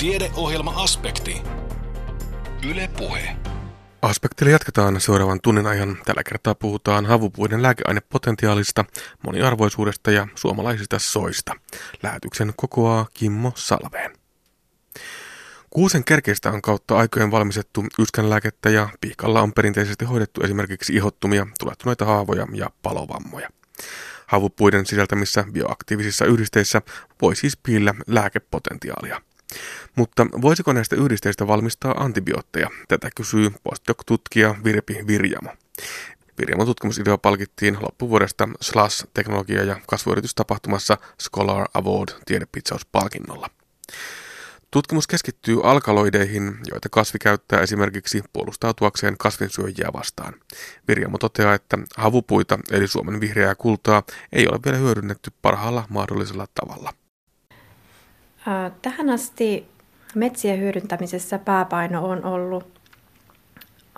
Tiedeohjelma-aspekti. Yle Puhe. Aspektilla jatketaan seuraavan tunnin ajan. Tällä kertaa puhutaan havupuiden lääkeainepotentiaalista, moniarvoisuudesta ja suomalaisista soista. Lähetyksen kokoaa Kimmo Salveen. Kuusen kerkeistä on kautta aikojen valmistettu yskänlääkettä ja piikalla on perinteisesti hoidettu esimerkiksi ihottumia, tulehtuneita haavoja ja palovammoja. Havupuiden sisältämissä bioaktiivisissa yhdisteissä voi siis piillä lääkepotentiaalia. Mutta voisiko näistä yhdisteistä valmistaa antibiootteja? Tätä kysyy postdoc-tutkija Virpi Virjamo. Virjamon tutkimusidea palkittiin loppuvuodesta SLAS teknologia- ja kasvuyritystapahtumassa Scholar Award tiedepitsauspalkinnolla. Tutkimus keskittyy alkaloideihin, joita kasvi käyttää esimerkiksi puolustautuakseen kasvinsyöjiä vastaan. Virjamo toteaa, että havupuita eli Suomen vihreää kultaa ei ole vielä hyödynnetty parhaalla mahdollisella tavalla. Tähän asti metsien hyödyntämisessä pääpaino on ollut,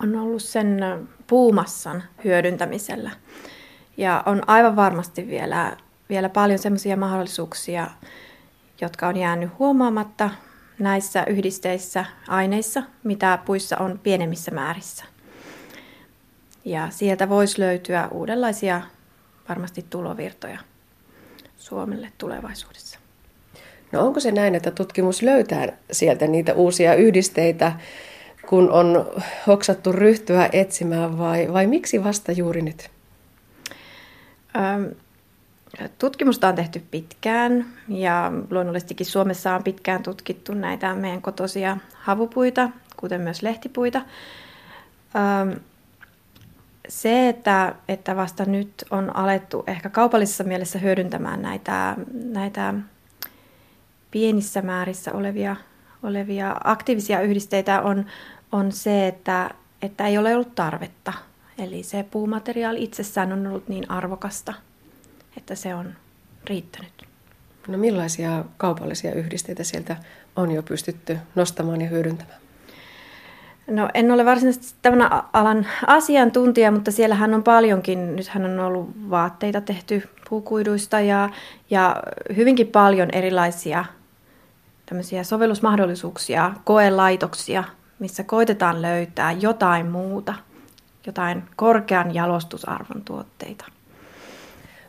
on ollut sen puumassan hyödyntämisellä. Ja on aivan varmasti vielä, vielä paljon sellaisia mahdollisuuksia, jotka on jäänyt huomaamatta näissä yhdisteissä aineissa, mitä puissa on pienemmissä määrissä. Ja sieltä voisi löytyä uudenlaisia varmasti tulovirtoja Suomelle tulevaisuudessa. No onko se näin, että tutkimus löytää sieltä niitä uusia yhdisteitä, kun on hoksattu ryhtyä etsimään vai, vai miksi vasta juuri nyt? Tutkimusta on tehty pitkään ja luonnollisestikin Suomessa on pitkään tutkittu näitä meidän kotoisia havupuita, kuten myös lehtipuita. Se, että, että vasta nyt on alettu ehkä kaupallisessa mielessä hyödyntämään näitä, näitä pienissä määrissä olevia, olevia aktiivisia yhdisteitä on, on se, että, että ei ole ollut tarvetta. Eli se puumateriaali itsessään on ollut niin arvokasta, että se on riittänyt. No millaisia kaupallisia yhdisteitä sieltä on jo pystytty nostamaan ja hyödyntämään? No en ole varsinaisesti tämän alan asiantuntija, mutta siellähän on paljonkin, nythän on ollut vaatteita tehty puukuiduista ja, ja hyvinkin paljon erilaisia tämmöisiä sovellusmahdollisuuksia, koelaitoksia, missä koitetaan löytää jotain muuta, jotain korkean jalostusarvon tuotteita.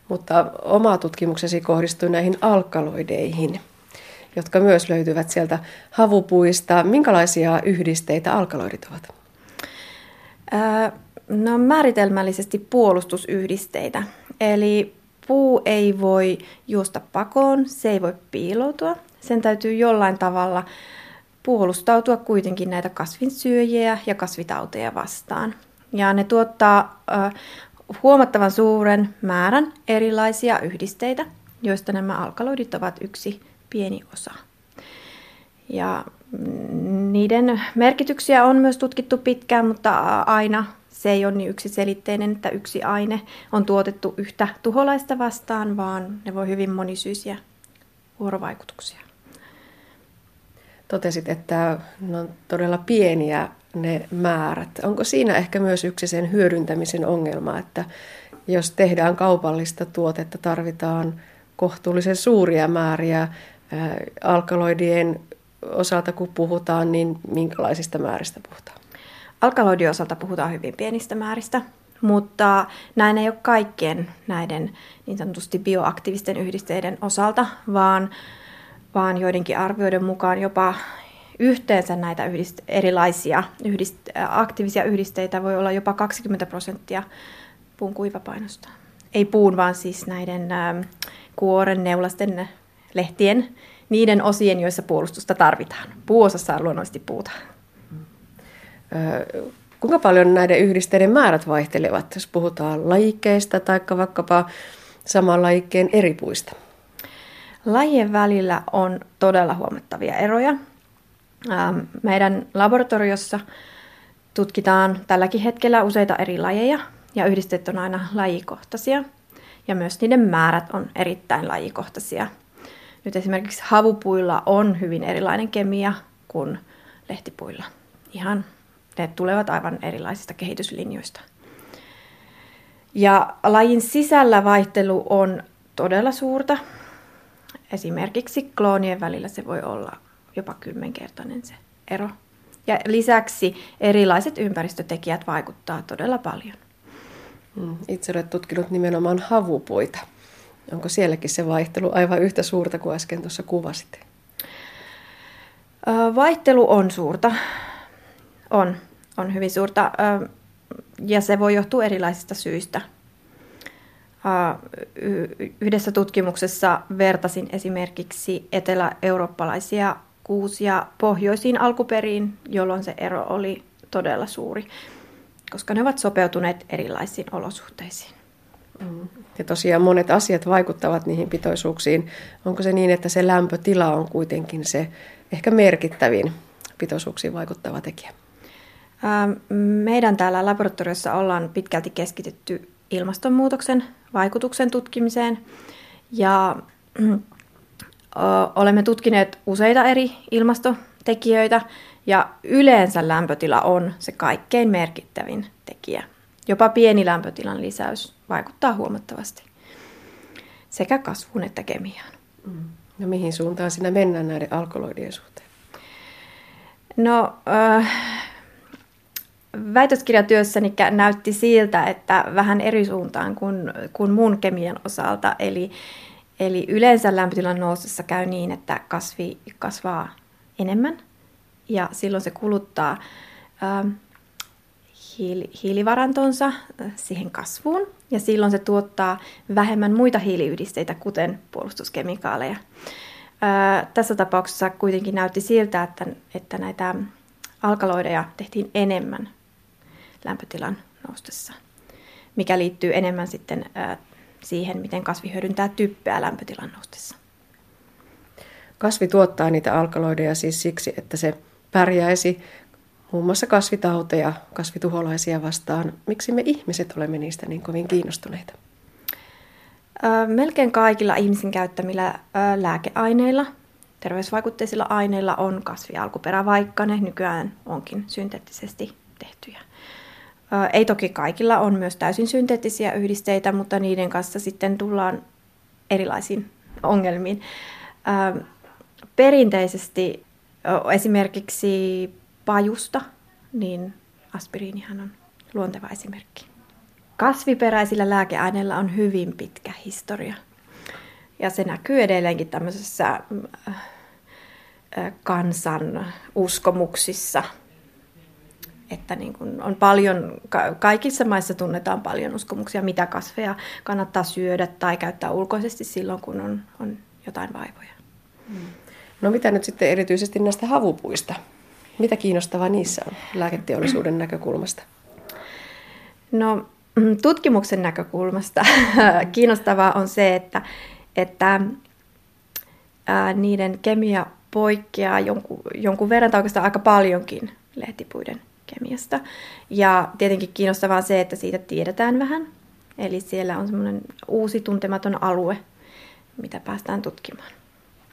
Mutta oma tutkimuksesi kohdistui näihin alkaloideihin, jotka myös löytyvät sieltä havupuista. Minkälaisia yhdisteitä alkaloidit ovat? no määritelmällisesti puolustusyhdisteitä. Eli puu ei voi juosta pakoon, se ei voi piiloutua, sen täytyy jollain tavalla puolustautua kuitenkin näitä kasvinsyöjiä ja kasvitauteja vastaan. Ja ne tuottaa äh, huomattavan suuren määrän erilaisia yhdisteitä, joista nämä alkaloidit ovat yksi pieni osa. Ja niiden merkityksiä on myös tutkittu pitkään, mutta aina se ei ole niin yksiselitteinen, että yksi aine on tuotettu yhtä tuholaista vastaan, vaan ne voi hyvin monisyisiä vuorovaikutuksia. Totesit, että ne on todella pieniä ne määrät. Onko siinä ehkä myös yksi sen hyödyntämisen ongelma, että jos tehdään kaupallista tuotetta, tarvitaan kohtuullisen suuria määriä alkaloidien osalta, kun puhutaan, niin minkälaisista määristä puhutaan? Alkaloidien osalta puhutaan hyvin pienistä määristä, mutta näin ei ole kaikkien näiden niin sanotusti bioaktiivisten yhdisteiden osalta, vaan vaan joidenkin arvioiden mukaan jopa yhteensä näitä yhdist- erilaisia yhdist- aktiivisia yhdisteitä voi olla jopa 20 prosenttia puun kuivapainosta. Ei puun, vaan siis näiden kuoren, neulasten, lehtien, niiden osien, joissa puolustusta tarvitaan. Puuosassa on luonnollisesti puuta. kuinka paljon näiden yhdisteiden määrät vaihtelevat, jos puhutaan lajikkeista tai vaikkapa saman lajikkeen eri puista? Lajien välillä on todella huomattavia eroja. Ähm, meidän laboratoriossa tutkitaan tälläkin hetkellä useita eri lajeja ja yhdistet on aina lajikohtaisia ja myös niiden määrät on erittäin lajikohtaisia. Nyt esimerkiksi havupuilla on hyvin erilainen kemia kuin lehtipuilla. Ihan ne tulevat aivan erilaisista kehityslinjoista. Ja lajin sisällä vaihtelu on todella suurta. Esimerkiksi kloonien välillä se voi olla jopa kymmenkertainen se ero. Ja lisäksi erilaiset ympäristötekijät vaikuttaa todella paljon. Mm, itse olet tutkinut nimenomaan havupuita. Onko sielläkin se vaihtelu aivan yhtä suurta kuin äsken tuossa kuvasit? Vaihtelu on suurta. On, on hyvin suurta ja se voi johtua erilaisista syistä. Yhdessä tutkimuksessa vertasin esimerkiksi etelä-eurooppalaisia kuusia pohjoisiin alkuperiin, jolloin se ero oli todella suuri, koska ne ovat sopeutuneet erilaisiin olosuhteisiin. Mm. Ja tosiaan monet asiat vaikuttavat niihin pitoisuuksiin. Onko se niin, että se lämpötila on kuitenkin se ehkä merkittävin pitoisuuksiin vaikuttava tekijä? Meidän täällä laboratoriossa ollaan pitkälti keskitytty ilmastonmuutoksen vaikutuksen tutkimiseen ja olemme tutkineet useita eri ilmastotekijöitä ja yleensä lämpötila on se kaikkein merkittävin tekijä. Jopa pieni lämpötilan lisäys vaikuttaa huomattavasti sekä kasvuun että kemiaan. Mm. No mihin suuntaan siinä mennään näiden alkaloidien suhteen? No, äh, väitöskirjatyössäni näytti siltä, että vähän eri suuntaan kuin, kuin mun kemian osalta. Eli, eli yleensä lämpötilan noustessa käy niin, että kasvi kasvaa enemmän ja silloin se kuluttaa äh, hiili, hiilivarantonsa äh, siihen kasvuun ja silloin se tuottaa vähemmän muita hiiliyhdisteitä, kuten puolustuskemikaaleja. Ää, tässä tapauksessa kuitenkin näytti siltä, että, että näitä alkaloideja tehtiin enemmän lämpötilan noustessa, mikä liittyy enemmän sitten siihen, miten kasvi hyödyntää typpeä lämpötilan noustessa. Kasvi tuottaa niitä alkaloideja siis siksi, että se pärjäisi muun muassa kasvitauteja, kasvituholaisia vastaan. Miksi me ihmiset olemme niistä niin kovin kiinnostuneita? Melkein kaikilla ihmisen käyttämillä lääkeaineilla, terveysvaikutteisilla aineilla on kasvialkuperä, vaikka ne nykyään onkin synteettisesti tehtyjä. Ei toki kaikilla on myös täysin synteettisiä yhdisteitä, mutta niiden kanssa sitten tullaan erilaisiin ongelmiin. Perinteisesti esimerkiksi pajusta, niin aspiriinihan on luonteva esimerkki. Kasviperäisillä lääkeaineilla on hyvin pitkä historia. Ja se näkyy edelleenkin tämmöisessä kansan uskomuksissa, että niin kun on paljon, kaikissa maissa tunnetaan paljon uskomuksia, mitä kasveja kannattaa syödä tai käyttää ulkoisesti silloin, kun on, on jotain vaivoja. No mitä nyt sitten erityisesti näistä havupuista? Mitä kiinnostavaa niissä on lääketeollisuuden näkökulmasta? No mm, tutkimuksen näkökulmasta kiinnostavaa on se, että, että ää, niiden kemia poikkeaa jonkun, jonkun verran tai oikeastaan aika paljonkin lehtipuiden kemiasta. Ja tietenkin kiinnostavaa on se, että siitä tiedetään vähän. Eli siellä on semmoinen uusi tuntematon alue, mitä päästään tutkimaan.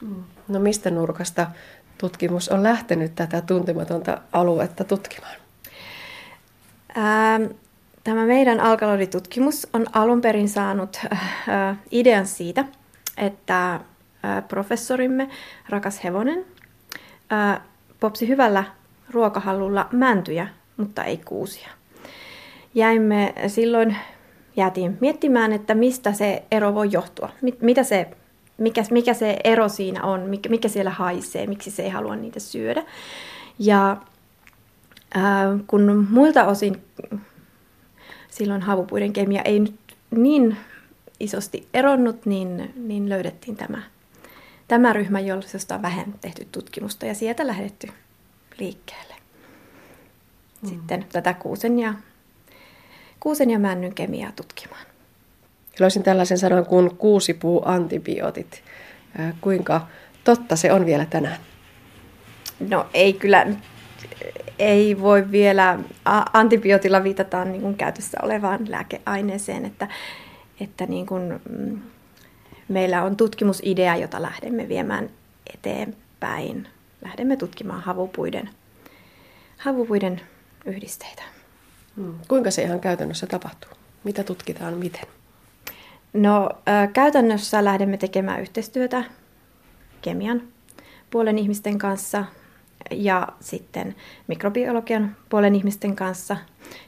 Mm. No mistä nurkasta tutkimus on lähtenyt tätä tuntematonta aluetta tutkimaan? Ähm, tämä meidän alkaloiditutkimus on alun perin saanut äh, idean siitä, että äh, professorimme Rakas Hevonen äh, popsi hyvällä ruokahallulla mäntyjä, mutta ei kuusia. Jäimme silloin, jäätiin miettimään, että mistä se ero voi johtua, mitä se mikä, mikä se ero siinä on, mikä, mikä siellä haisee, miksi se ei halua niitä syödä. Ja ää, kun muilta osin silloin havupuiden kemia ei nyt niin isosti eronnut, niin, niin löydettiin tämä, tämä ryhmä, josta on vähän tehty tutkimusta ja sieltä lähdetty liikkeelle. Mm. Sitten tätä kuusen ja, kuusen ja männyn kemiaa tutkimaan. Löysin tällaisen sanan kuin kuusipuu antibiootit. Kuinka totta se on vielä tänään? No ei kyllä, ei voi vielä antibiootilla viitata niin kuin käytössä olevaan lääkeaineeseen, että, että niin kuin, mm, meillä on tutkimusidea, jota lähdemme viemään eteenpäin. Lähdemme tutkimaan havupuiden, havupuiden yhdisteitä. Hmm. Kuinka se ihan käytännössä tapahtuu? Mitä tutkitaan, miten? No käytännössä lähdemme tekemään yhteistyötä kemian puolen ihmisten kanssa ja sitten mikrobiologian puolen ihmisten kanssa.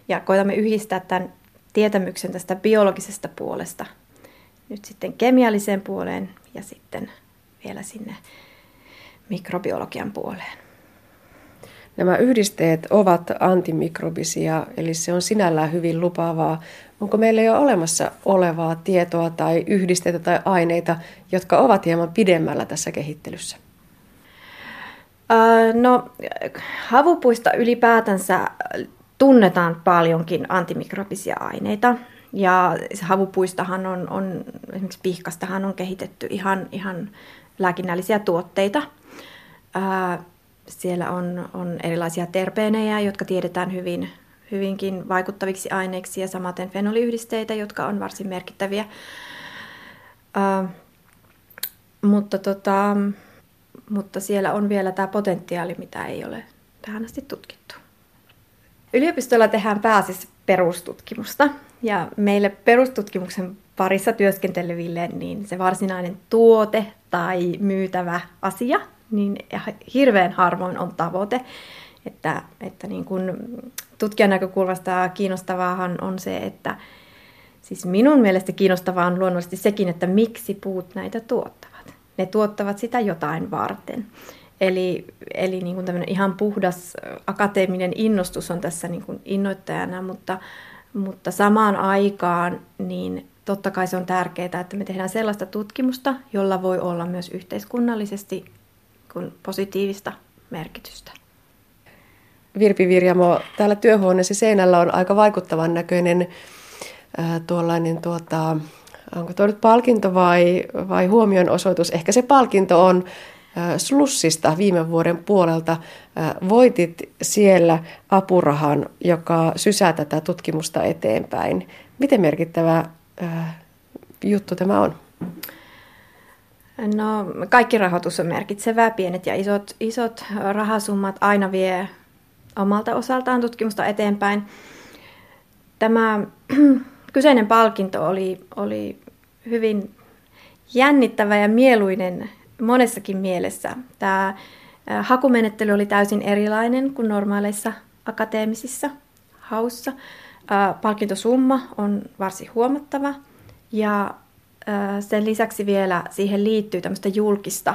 Ja koitamme yhdistää tämän tietämyksen tästä biologisesta puolesta nyt sitten kemialliseen puoleen ja sitten vielä sinne mikrobiologian puoleen. Nämä yhdisteet ovat antimikrobisia, eli se on sinällään hyvin lupaavaa. Onko meillä jo olemassa olevaa tietoa tai yhdisteitä tai aineita, jotka ovat hieman pidemmällä tässä kehittelyssä? No, havupuista ylipäätänsä tunnetaan paljonkin antimikrobisia aineita. Ja havupuistahan on, on esimerkiksi pihkastahan on kehitetty ihan, ihan lääkinnällisiä tuotteita. Ää, siellä on, on erilaisia terpeenejä, jotka tiedetään hyvin, hyvinkin vaikuttaviksi aineiksi ja samaten fenoliyhdisteitä, jotka on varsin merkittäviä. Ää, mutta, tota, mutta siellä on vielä tämä potentiaali, mitä ei ole tähän asti tutkittu. Yliopistolla tehdään pääasiassa perustutkimusta ja meille perustutkimuksen parissa työskenteleville niin se varsinainen tuote tai myytävä asia niin hirveän harvoin on tavoite. Että, että niin kun tutkijan näkökulmasta kiinnostavaahan on se, että siis minun mielestä kiinnostavaa on luonnollisesti sekin, että miksi puut näitä tuottavat. Ne tuottavat sitä jotain varten. Eli, eli niin kuin ihan puhdas akateeminen innostus on tässä niin kuin innoittajana, mutta, mutta samaan aikaan niin totta kai se on tärkeää, että me tehdään sellaista tutkimusta, jolla voi olla myös yhteiskunnallisesti kuin positiivista merkitystä. Virpi Virjamo, täällä työhuoneesi seinällä on aika vaikuttavan näköinen äh, tuollainen, tuota, onko tuo nyt palkinto vai, vai huomionosoitus? Ehkä se palkinto on äh, Slussista viime vuoden puolelta. Äh, voitit siellä apurahan, joka sysää tätä tutkimusta eteenpäin. Miten merkittävä äh, juttu tämä on? No, kaikki rahoitus on merkitsevää. Pienet ja isot, isot rahasummat aina vie omalta osaltaan tutkimusta eteenpäin. Tämä kyseinen palkinto oli, oli hyvin jännittävä ja mieluinen monessakin mielessä. Tämä hakumenettely oli täysin erilainen kuin normaaleissa akateemisissa haussa. Palkintosumma on varsin huomattava ja sen lisäksi vielä siihen liittyy tämmöistä julkista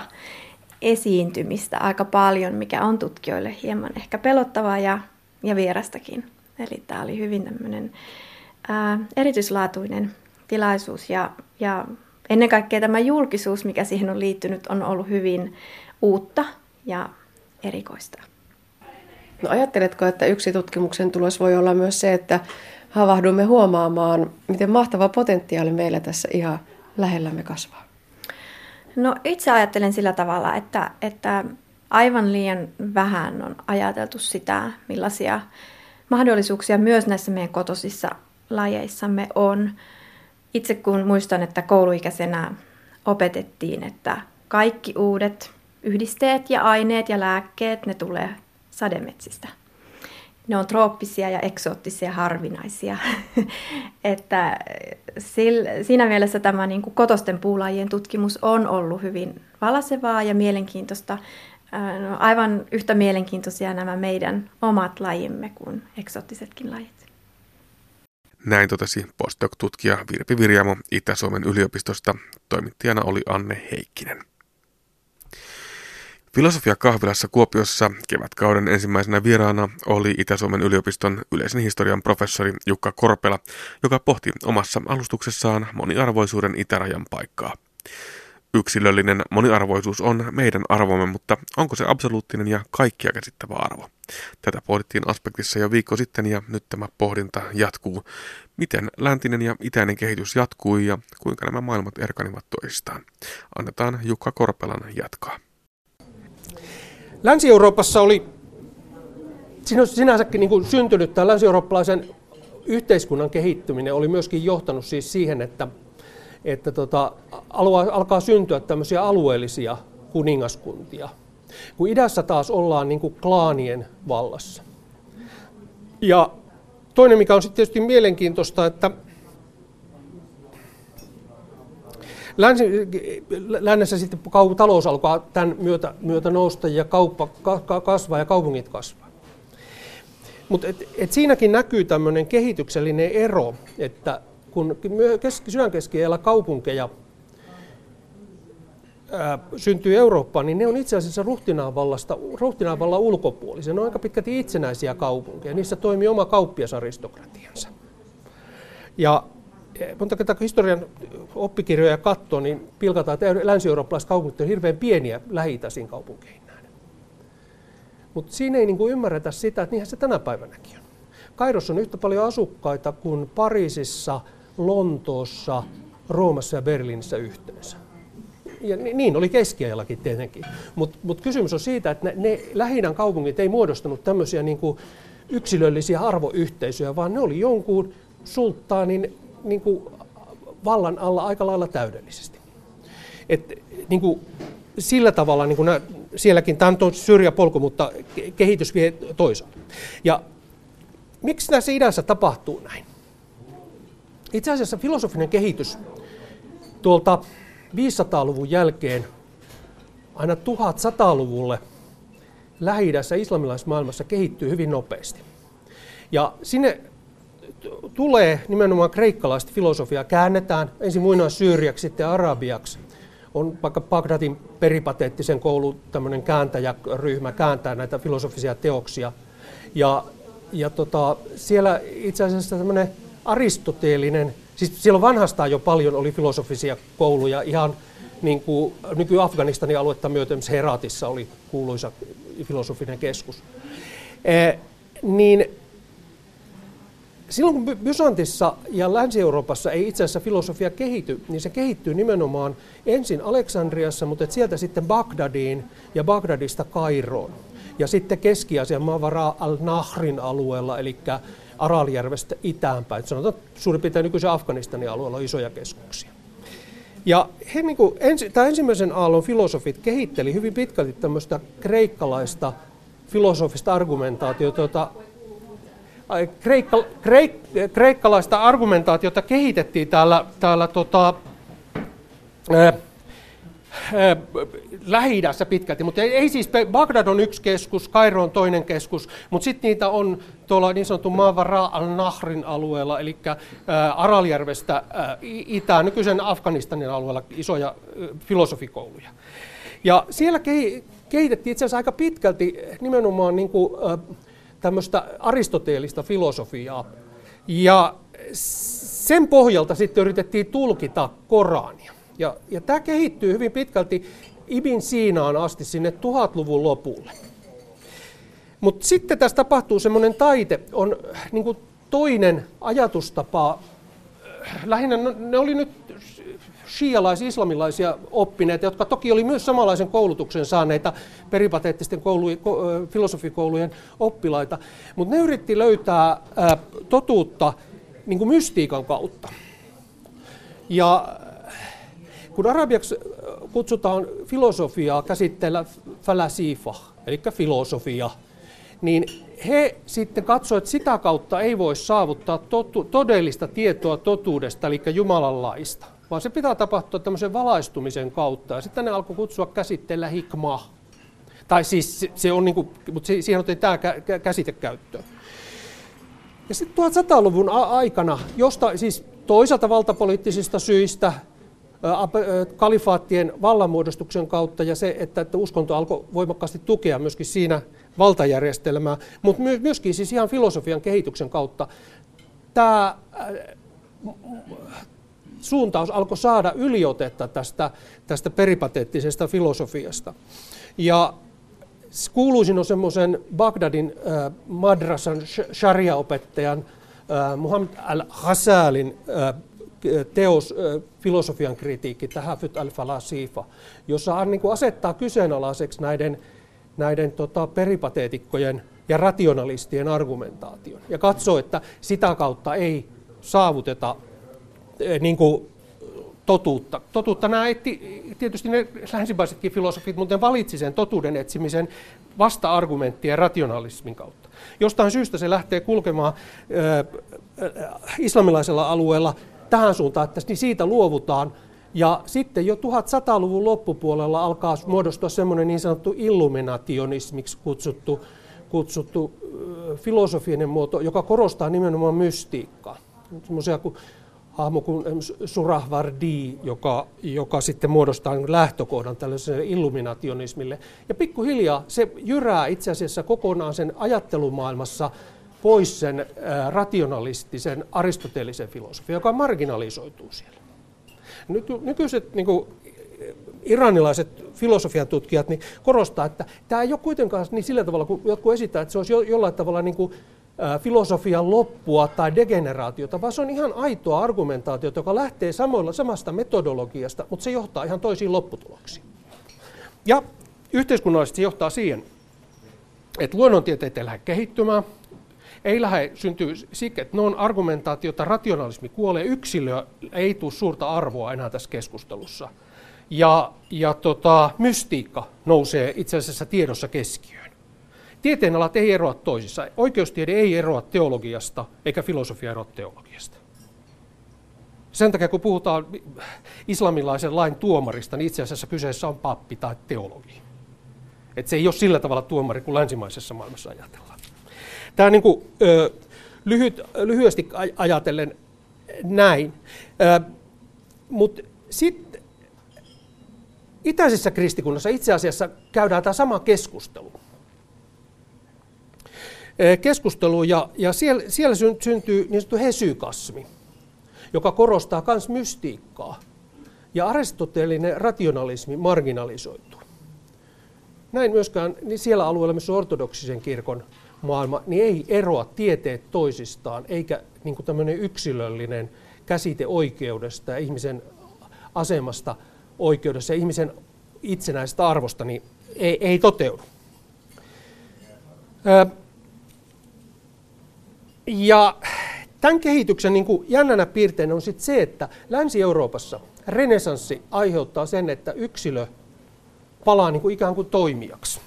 esiintymistä aika paljon, mikä on tutkijoille hieman ehkä pelottavaa ja, ja vierastakin. Eli tämä oli hyvin tämmöinen ää, erityislaatuinen tilaisuus ja, ja ennen kaikkea tämä julkisuus, mikä siihen on liittynyt, on ollut hyvin uutta ja erikoista. No ajatteletko, että yksi tutkimuksen tulos voi olla myös se, että havahdumme huomaamaan, miten mahtava potentiaali meillä tässä ihan lähellämme kasvaa? No itse ajattelen sillä tavalla, että, että aivan liian vähän on ajateltu sitä, millaisia mahdollisuuksia myös näissä meidän kotosissa lajeissamme on. Itse kun muistan, että kouluikäisenä opetettiin, että kaikki uudet yhdisteet ja aineet ja lääkkeet, ne tulee sademetsistä ne on trooppisia ja eksoottisia harvinaisia. että siinä mielessä tämä niin kuin kotosten puulajien tutkimus on ollut hyvin valasevaa ja mielenkiintoista. No, aivan yhtä mielenkiintoisia nämä meidän omat lajimme kuin eksoottisetkin lajit. Näin totesi postdoc-tutkija Virpi Virjamo Itä-Suomen yliopistosta. Toimittajana oli Anne Heikkinen. Filosofia kahvilassa Kuopiossa kevätkauden ensimmäisenä vieraana oli Itä-Suomen yliopiston yleisen historian professori Jukka Korpela, joka pohti omassa alustuksessaan moniarvoisuuden itärajan paikkaa. Yksilöllinen moniarvoisuus on meidän arvomme, mutta onko se absoluuttinen ja kaikkia käsittävä arvo? Tätä pohdittiin aspektissa jo viikko sitten ja nyt tämä pohdinta jatkuu. Miten läntinen ja itäinen kehitys jatkui ja kuinka nämä maailmat erkanivat toisistaan? Annetaan Jukka Korpelan jatkaa. Länsi-Euroopassa oli sinänsäkin niin kuin syntynyt tämä länsi-eurooppalaisen yhteiskunnan kehittyminen oli myöskin johtanut siis siihen, että, että tota, alua, alkaa syntyä tämmöisiä alueellisia kuningaskuntia, kun idässä taas ollaan niin kuin klaanien vallassa. Ja toinen, mikä on sitten tietysti mielenkiintoista, että Länsi, lännessä sitten talous alkaa tämän myötä, myötä nousta ja kauppa ka, kasvaa ja kaupungit kasvaa. Mutta et, et siinäkin näkyy tämmöinen kehityksellinen ero, että kun keski, sydänkeskiajalla kaupunkeja ää, syntyy Eurooppaan, niin ne on itse asiassa ruhtinaanvallasta, ruhtinaanvallan ulkopuolisia. Ne on aika pitkälti itsenäisiä kaupunkeja. Niissä toimii oma kauppiasaristokratiansa. Ja monta kertaa kun historian oppikirjoja katsoo, niin pilkataan, että länsi-eurooppalaiset kaupungit ovat hirveän pieniä lähi kaupunkeihin nähden. Mutta siinä ei niinku ymmärretä sitä, että niinhän se tänä päivänäkin on. Kairossa on yhtä paljon asukkaita kuin Pariisissa, Lontoossa, Roomassa ja Berliinissä yhteensä ja niin oli keskiajallakin tietenkin. Mutta mut kysymys on siitä, että ne, ne lähinnän kaupungit ei muodostanut tämmöisiä niin kuin yksilöllisiä arvoyhteisöjä, vaan ne oli jonkun sulttaanin niin kuin vallan alla aika lailla täydellisesti. Et, niin kuin, sillä tavalla niin kuin nää, sielläkin, tämä on syrjäpolku, mutta kehitys vie toisaalle. Ja miksi tässä idässä tapahtuu näin? Itse asiassa filosofinen kehitys tuolta 500-luvun jälkeen aina 1100-luvulle lähi islamilaismaailmassa kehittyy hyvin nopeasti. Ja sinne tulee nimenomaan kreikkalaista filosofiaa, käännetään ensin muinaissyyriaksi, sitten arabiaksi. On vaikka Bagdadin peripateettisen koulun tämmöinen kääntäjäryhmä kääntää näitä filosofisia teoksia. Ja, ja tota, siellä itse asiassa tämmöinen aristoteelinen Siis siellä vanhastaan jo paljon oli filosofisia kouluja, ihan niin kuin nyky-Afganistanin aluetta myöten Heratissa oli kuuluisa filosofinen keskus. E, niin silloin kun Bysantissa ja Länsi-Euroopassa ei itse asiassa filosofia kehity, niin se kehittyy nimenomaan ensin Aleksandriassa, mutta sieltä sitten Bagdadiin ja Bagdadista Kairoon. Ja sitten Keski-Aasian maavara al-Nahrin alueella, eli Araljärvestä itäänpäin. Sanotaan suurin piirtein nykyisen Afganistanin alueella on isoja keskuksia. Ja he, niin kuin, ensi, tämä ensimmäisen aallon filosofit kehitteli hyvin pitkälti tämmöistä kreikkalaista filosofista argumentaatiota, jota kreikka, kreik, kreikkalaista argumentaatiota kehitettiin täällä, täällä tota, ää, lähi pitkälti, mutta ei, ei siis, Bagdad on yksi keskus, Kairo on toinen keskus, mutta sitten niitä on tuolla niin sanottu Mavara al-Nahrin alueella, eli ää, Araljärvestä ää, itään, nykyisen Afganistanin alueella isoja ää, filosofikouluja. Ja siellä kehitettiin itse asiassa aika pitkälti nimenomaan niin kuin, ää, tämmöistä aristoteellista filosofiaa. Ja sen pohjalta sitten yritettiin tulkita Korania. Ja, ja tämä kehittyy hyvin pitkälti Ibn Siinaan asti sinne tuhatluvun lopulle. Mutta sitten tässä tapahtuu semmoinen taite, on niin toinen ajatustapa, lähinnä ne oli nyt shialais-islamilaisia oppineita, jotka toki oli myös samanlaisen koulutuksen saaneita peripateettisten koulu, filosofikoulujen oppilaita, mutta ne yritti löytää totuutta niin kuin mystiikan kautta. Ja kun arabiaksi kutsutaan filosofiaa käsitteellä falasifa, eli filosofia, niin he sitten katsoivat, että sitä kautta ei voi saavuttaa totu, todellista tietoa totuudesta, eli Jumalan laista, vaan se pitää tapahtua tämmöisen valaistumisen kautta. Ja sitten ne alkoi kutsua käsitteellä hikma. Tai siis se on, niin kuin, mutta siihen otettiin tämä käsite käyttöön. Ja sitten 1100-luvun aikana, josta siis toisaalta valtapoliittisista syistä, kalifaattien vallanmuodostuksen kautta ja se, että, että uskonto alkoi voimakkaasti tukea myöskin siinä valtajärjestelmää, mutta myöskin siis ihan filosofian kehityksen kautta tämä suuntaus alkoi saada yliotetta tästä, tästä peripateettisesta filosofiasta. Ja kuuluisin on semmoisen Bagdadin äh, madrasan sharia-opettajan äh, Muhammad al-Hasalin äh, teos filosofian kritiikki, Tahafut al-Falasifa, jossa hän niin asettaa kyseenalaiseksi näiden, näiden tota, peripateetikkojen ja rationalistien argumentaation ja katsoo, että sitä kautta ei saavuteta niin kuin, totuutta. Totuutta nämä etti, tietysti ne länsimaisetkin filosofit muuten valitsi sen totuuden etsimisen vasta-argumenttien rationalismin kautta. Jostain syystä se lähtee kulkemaan äh, islamilaisella alueella tähän suuntaan, että niin siitä luovutaan Ja sitten jo 1100-luvun loppupuolella alkaa muodostua semmoinen niin sanottu illuminationismiksi kutsuttu, kutsuttu filosofinen muoto, joka korostaa nimenomaan mystiikkaa. Semmoisia kuin hahmo kuin Surahvardi, joka, joka sitten muodostaa lähtökohdan tällaiselle illuminationismille. Ja pikkuhiljaa se jyrää itse asiassa kokonaan sen ajattelumaailmassa pois sen rationalistisen aristoteellisen filosofian, joka marginalisoituu siellä. Nykyiset niin kuin, iranilaiset filosofian tutkijat niin korostaa, että tämä ei ole kuitenkaan niin sillä tavalla, kun jotkut esittää, että se olisi jollain tavalla niin kuin, filosofian loppua tai degeneraatiota, vaan se on ihan aitoa argumentaatiota, joka lähtee samoilla, samasta metodologiasta, mutta se johtaa ihan toisiin lopputuloksiin. Ja yhteiskunnallisesti se johtaa siihen, että luonnontieteet ei lähde kehittymään, ei lähde syntyy siksi, että on argumentaatiota, rationalismi kuolee, yksilö ei tule suurta arvoa enää tässä keskustelussa. Ja, ja tota, mystiikka nousee itse asiassa tiedossa keskiöön. Tieteenalat ei eroa toisissa. Oikeustiede ei eroa teologiasta, eikä filosofia eroa teologiasta. Sen takia, kun puhutaan islamilaisen lain tuomarista, niin itse asiassa kyseessä on pappi tai teologi. Et se ei ole sillä tavalla tuomari kuin länsimaisessa maailmassa ajatellaan. Tämä niin kuin, ö, lyhyt, lyhyesti ajatellen näin. Mutta sitten itäisessä kristikunnassa itse asiassa käydään tämä sama keskustelu. Keskustelu ja, ja siellä, siellä syntyy niin sanottu hesykasmi, joka korostaa myös mystiikkaa. Ja aristoteellinen rationalismi marginalisoituu. Näin myöskään niin siellä alueella, missä ortodoksisen kirkon maailma, niin ei eroa tieteet toisistaan, eikä niin kuin tämmöinen yksilöllinen käsite oikeudesta ja ihmisen asemasta oikeudessa ja ihmisen itsenäisestä arvosta, niin ei, ei toteudu. Ja tämän kehityksen niin kuin jännänä piirteinä on sit se, että Länsi-Euroopassa renesanssi aiheuttaa sen, että yksilö palaa niin kuin ikään kuin toimijaksi.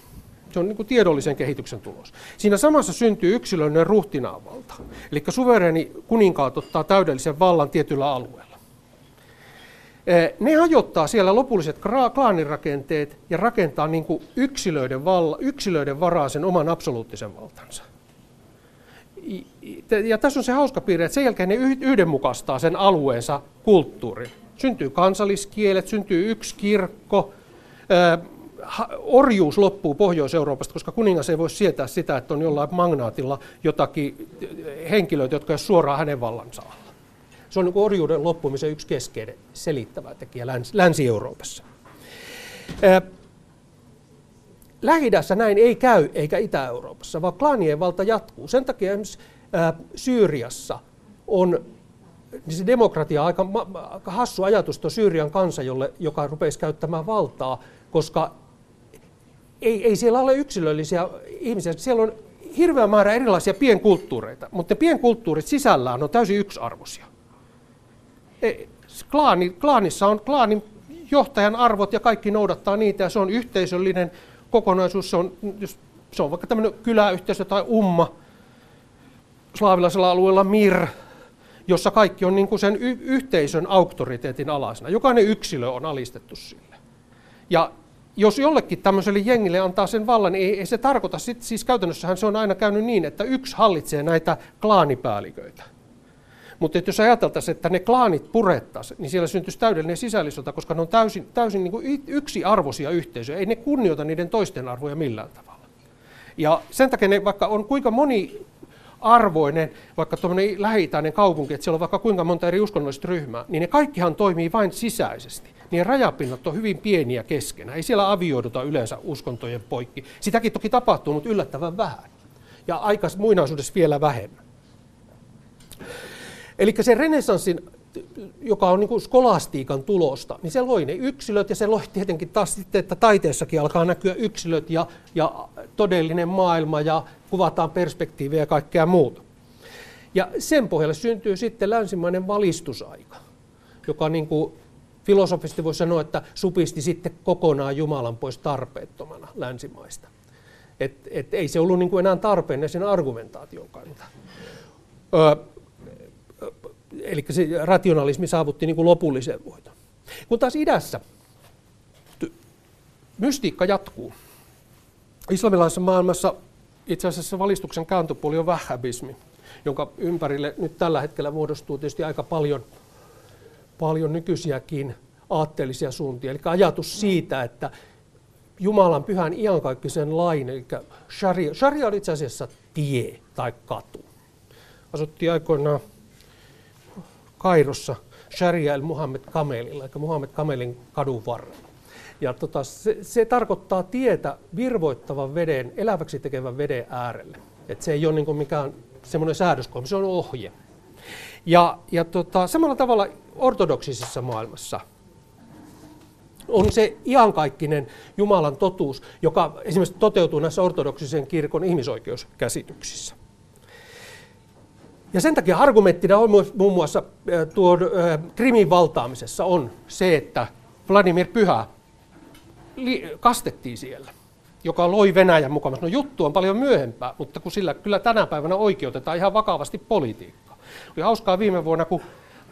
Se on niin kuin tiedollisen kehityksen tulos. Siinä samassa syntyy yksilöllinen ruhtinaavalta. Eli suvereeni kuninkaat ottaa täydellisen vallan tietyllä alueella. Ne hajottaa siellä lopulliset klaanirakenteet ja rakentaa niin kuin yksilöiden, valla, yksilöiden varaa sen oman absoluuttisen valtansa. Ja tässä on se hauska piirre, että sen jälkeen ne yhdenmukaistaa sen alueensa kulttuurin. Syntyy kansalliskielet, syntyy yksi kirkko, orjuus loppuu Pohjois-Euroopasta, koska kuningas ei voi sietää sitä, että on jollain magnaatilla jotakin henkilöitä, jotka ovat suoraan hänen vallansa alla. Se on niin orjuuden loppumisen yksi keskeinen selittävä tekijä Länsi-Euroopassa. Lähi näin ei käy, eikä Itä-Euroopassa, vaan klaanien valta jatkuu. Sen takia esimerkiksi Syyriassa on niin se demokratia on aika, aika hassu ajatus tuo Syyrian kansa, jolle, joka rupeisi käyttämään valtaa, koska ei, ei siellä ole yksilöllisiä ihmisiä. Siellä on hirveä määrä erilaisia pienkulttuureita, mutta ne pienkulttuurit sisällään on täysin yksiarvoisia. E, klaani, klaanissa on klaanin johtajan arvot ja kaikki noudattaa niitä ja se on yhteisöllinen kokonaisuus. Se on, jos se on vaikka tämmöinen kyläyhteisö tai umma, slaavilaisella alueella mir, jossa kaikki on niin kuin sen y- yhteisön auktoriteetin alaisena. Jokainen yksilö on alistettu sille. Ja jos jollekin tämmöiselle jengille antaa sen vallan, niin ei, ei se tarkoita, sit, siis käytännössähän se on aina käynyt niin, että yksi hallitsee näitä klaanipäälliköitä. Mutta jos ajateltaisiin, että ne klaanit purettaisiin, niin siellä syntyisi täydellinen sisällissota, koska ne on täysin, täysin niin kuin yksiarvoisia yhteisöjä. Ei ne kunnioita niiden toisten arvoja millään tavalla. Ja sen takia ne, vaikka on kuinka moni arvoinen, vaikka tuommoinen lähi kaupunki, että siellä on vaikka kuinka monta eri uskonnollista ryhmää, niin ne kaikkihan toimii vain sisäisesti. Niin rajapinnat on hyvin pieniä keskenään. Ei siellä avioiduta yleensä uskontojen poikki. Sitäkin toki tapahtuu, mutta yllättävän vähän. Ja aika muinaisuudessa vielä vähemmän. Eli se renessanssin joka on niin skolastiikan tulosta, niin se loi ne yksilöt ja se loi tietenkin taas sitten, että taiteessakin alkaa näkyä yksilöt ja, ja todellinen maailma ja kuvataan perspektiiviä ja kaikkea muuta. Ja sen pohjalle syntyy sitten länsimainen valistusaika, joka niin kuin filosofisesti voi sanoa, että supisti sitten kokonaan Jumalan pois tarpeettomana länsimaista. Et, et ei se ollut niin kuin enää tarpeen sen argumentaation kannalta. Öö, eli se rationalismi saavutti niin kuin lopullisen voiton. Kun taas idässä mystiikka jatkuu. Islamilaisessa maailmassa itse asiassa valistuksen kääntöpuoli on vähäbismi, jonka ympärille nyt tällä hetkellä muodostuu tietysti aika paljon, paljon nykyisiäkin aatteellisia suuntia. Eli ajatus siitä, että Jumalan pyhän iankaikkisen lain, eli sharia, sharia on itse asiassa tie tai katu. Asuttiin aikoinaan Kairossa Sharia el Muhammed Kamelilla, eli Muhammed Kamelin kadun varrella. Ja tota, se, se tarkoittaa tietä virvoittavan veden, eläväksi tekevän veden äärelle. Et se ei ole niin mikään semmoinen säädöskohde, se on ohje. Ja, ja tota, samalla tavalla ortodoksisessa maailmassa on se iankaikkinen Jumalan totuus, joka esimerkiksi toteutuu näissä ortodoksisen kirkon ihmisoikeuskäsityksissä. Ja sen takia argumenttina on muun muassa tuon Krimin valtaamisessa on se, että Vladimir Pyhä kastettiin siellä, joka loi Venäjän mukaan. No juttu on paljon myöhempää, mutta kun sillä kyllä tänä päivänä oikeutetaan ihan vakavasti politiikkaa. Oli hauskaa viime vuonna, kun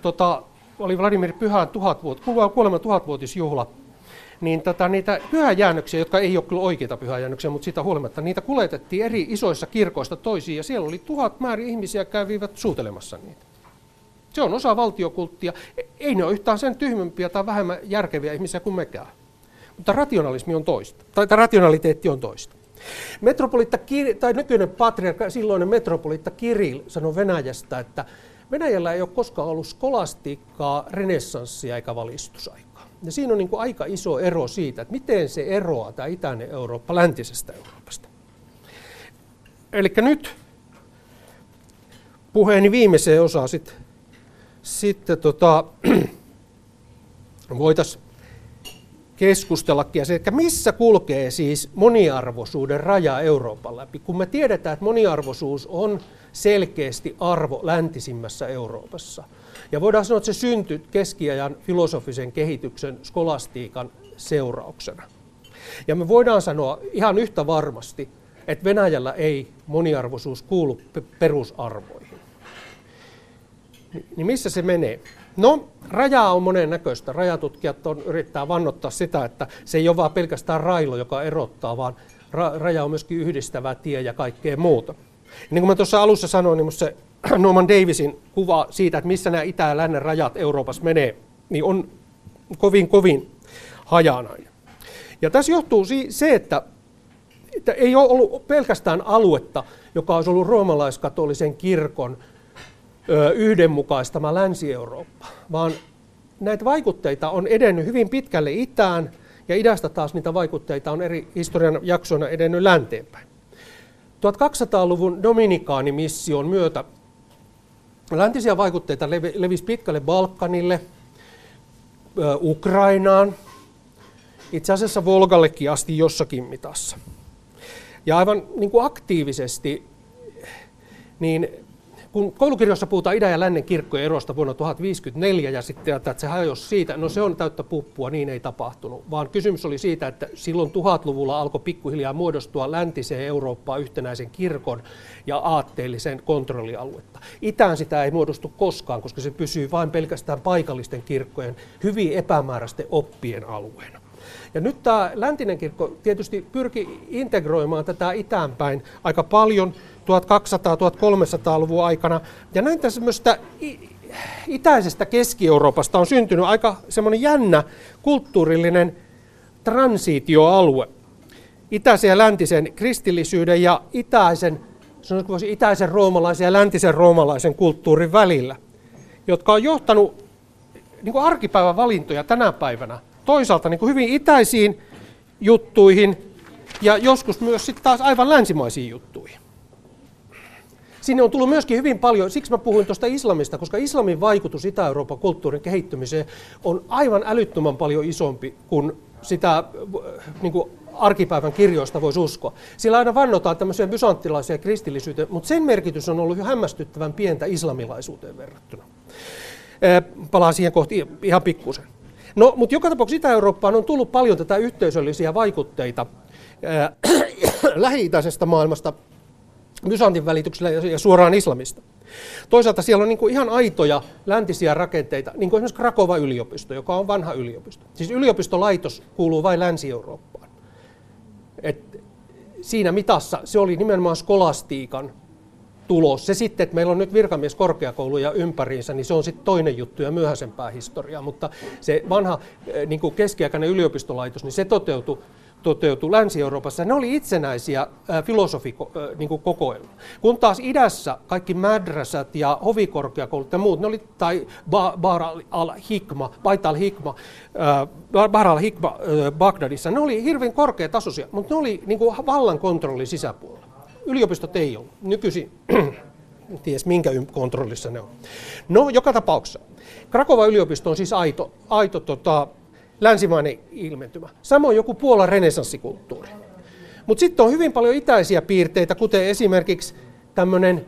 tota, oli Vladimir Pyhän tuhatvuot, kuoleman tuhatvuotisjuhla, niin tota, niitä pyhäjäännöksiä, jotka ei ole kyllä oikeita pyhäjäännöksiä, mutta siitä huolimatta, niitä kuljetettiin eri isoissa kirkoista toisiin, ja siellä oli tuhat määrin ihmisiä kävivät suutelemassa niitä. Se on osa valtiokulttia. Ei ne ole yhtään sen tyhmempiä tai vähemmän järkeviä ihmisiä kuin mekään. Mutta rationalismi on toista, tai, tai rationaliteetti on toista. Metropolitta tai nykyinen patriarkka, silloinen metropolitta Kirill sanoi Venäjästä, että Venäjällä ei ole koskaan ollut skolastiikkaa, renessanssia eikä valistusaikaa. Ja siinä on niin kuin aika iso ero siitä, että miten se eroaa tämä itäinen Eurooppa läntisestä Euroopasta. Eli nyt puheeni viimeiseen osaan sitten, sitten tota, voitaisiin keskustellakin. Että missä kulkee siis moniarvoisuuden raja Euroopan läpi, kun me tiedetään, että moniarvoisuus on selkeästi arvo läntisimmässä Euroopassa. Ja voidaan sanoa, että se syntyi keskiajan filosofisen kehityksen skolastiikan seurauksena. Ja me voidaan sanoa ihan yhtä varmasti, että Venäjällä ei moniarvoisuus kuulu perusarvoihin. Niin missä se menee? No, rajaa on monen näköistä. Rajatutkijat on, yrittää vannottaa sitä, että se ei ole vain pelkästään railo, joka erottaa, vaan ra- raja on myöskin yhdistävä tie ja kaikkea muuta. Niin kuin mä tuossa alussa sanoin, niin se Norman Davisin kuva siitä, että missä nämä itä- ja lännen rajat Euroopassa menee, niin on kovin, kovin hajanainen. Ja tässä johtuu se, että, että ei ole ollut pelkästään aluetta, joka olisi ollut roomalaiskatolisen kirkon yhdenmukaistama Länsi-Eurooppa, vaan näitä vaikutteita on edennyt hyvin pitkälle itään, ja idästä taas niitä vaikutteita on eri historian jaksoina edennyt länteenpäin. 1200-luvun Dominikaanimission myötä läntisiä vaikutteita levisi pitkälle Balkanille, Ukrainaan, itse asiassa Volgallekin asti jossakin mitassa. Ja aivan niin kuin aktiivisesti niin kun koulukirjoissa puhutaan idän ja lännen kirkkojen erosta vuonna 1054 ja sitten että se hajosi siitä, no se on täyttä puppua, niin ei tapahtunut, vaan kysymys oli siitä, että silloin tuhatluvulla alkoi pikkuhiljaa muodostua läntiseen Eurooppaan yhtenäisen kirkon ja aatteellisen kontrollialuetta. Itään sitä ei muodostu koskaan, koska se pysyy vain pelkästään paikallisten kirkkojen hyvin epämääräisten oppien alueena. Ja nyt tämä läntinen kirkko tietysti pyrki integroimaan tätä itäänpäin aika paljon 1200-1300-luvun aikana. Ja näin tämmöistä itäisestä Keski-Euroopasta on syntynyt aika semmoinen jännä kulttuurillinen transitioalue. Itäisen ja läntisen kristillisyyden ja itäisen, voisi, itäisen roomalaisen ja läntisen roomalaisen kulttuurin välillä, jotka on johtanut niin kuin arkipäivän valintoja tänä päivänä toisaalta niin kuin hyvin itäisiin juttuihin ja joskus myös sitten taas aivan länsimaisiin juttuihin. Sinne on tullut myöskin hyvin paljon, siksi mä puhuin tuosta islamista, koska islamin vaikutus Itä-Euroopan kulttuurin kehittymiseen on aivan älyttömän paljon isompi kuin sitä niin kuin arkipäivän kirjoista voisi uskoa. Sillä aina vannotaan tämmöisiä bysanttilaisia kristillisyyteen, mutta sen merkitys on ollut jo hämmästyttävän pientä islamilaisuuteen verrattuna. Palaan siihen kohti ihan pikkusen. No, mutta joka tapauksessa Itä-Eurooppaan on tullut paljon tätä yhteisöllisiä vaikutteita lähi-itäisestä maailmasta, Byzantin välityksellä ja suoraan islamista. Toisaalta siellä on niin kuin ihan aitoja läntisiä rakenteita, niin kuin esimerkiksi Krakova yliopisto, joka on vanha yliopisto. Siis yliopistolaitos kuuluu vain Länsi-Eurooppaan. Et siinä mitassa se oli nimenomaan skolastiikan tulos. Se sitten, että meillä on nyt virkamieskorkeakouluja ympäriinsä, niin se on sitten toinen juttu ja myöhäisempää historiaa. Mutta se vanha eh, niin kuin keskiaikainen yliopistolaitos, niin se toteutui toteutui Länsi-Euroopassa, ne oli itsenäisiä filosofikokoelmia. Niin Kun taas idässä kaikki madrasat ja hovikorkeakoulut ja muut, ne oli, tai Bar al-Hikma, Bait al-Hikma, Bar al-Hikma Bagdadissa, ne oli hirveän korkeatasoisia, mutta ne oli niin kuin vallan kontrollin sisäpuolella. Yliopistot ei ollut. Nykyisin ties minkä kontrollissa ne on. No, joka tapauksessa. Krakova yliopisto on siis aito, aito tota, länsimainen ilmentymä. Samoin joku Puolan renesanssikulttuuri. Mutta sitten on hyvin paljon itäisiä piirteitä, kuten esimerkiksi tämmöinen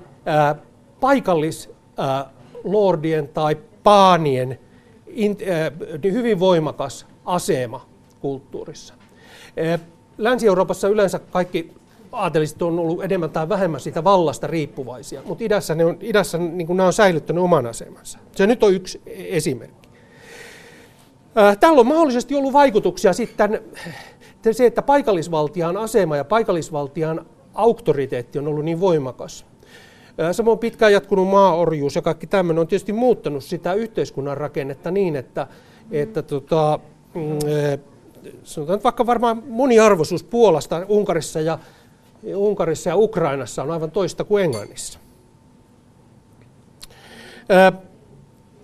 paikallislordien tai paanien in, ää, hyvin voimakas asema kulttuurissa. Länsi-Euroopassa yleensä kaikki aateliset on ollut enemmän tai vähemmän siitä vallasta riippuvaisia, mutta idässä, ne on, idässä niin nämä on säilyttänyt oman asemansa. Se nyt on yksi esimerkki. Tällä on mahdollisesti ollut vaikutuksia sitten se, että paikallisvaltian asema ja paikallisvaltian auktoriteetti on ollut niin voimakas. Samoin pitkään jatkunut maaorjuus ja kaikki tämmöinen on tietysti muuttanut sitä yhteiskunnan rakennetta niin, että, että tota, mm, sanotaan vaikka varmaan moniarvoisuus Puolasta, Unkarissa ja, Unkarissa ja Ukrainassa on aivan toista kuin Englannissa.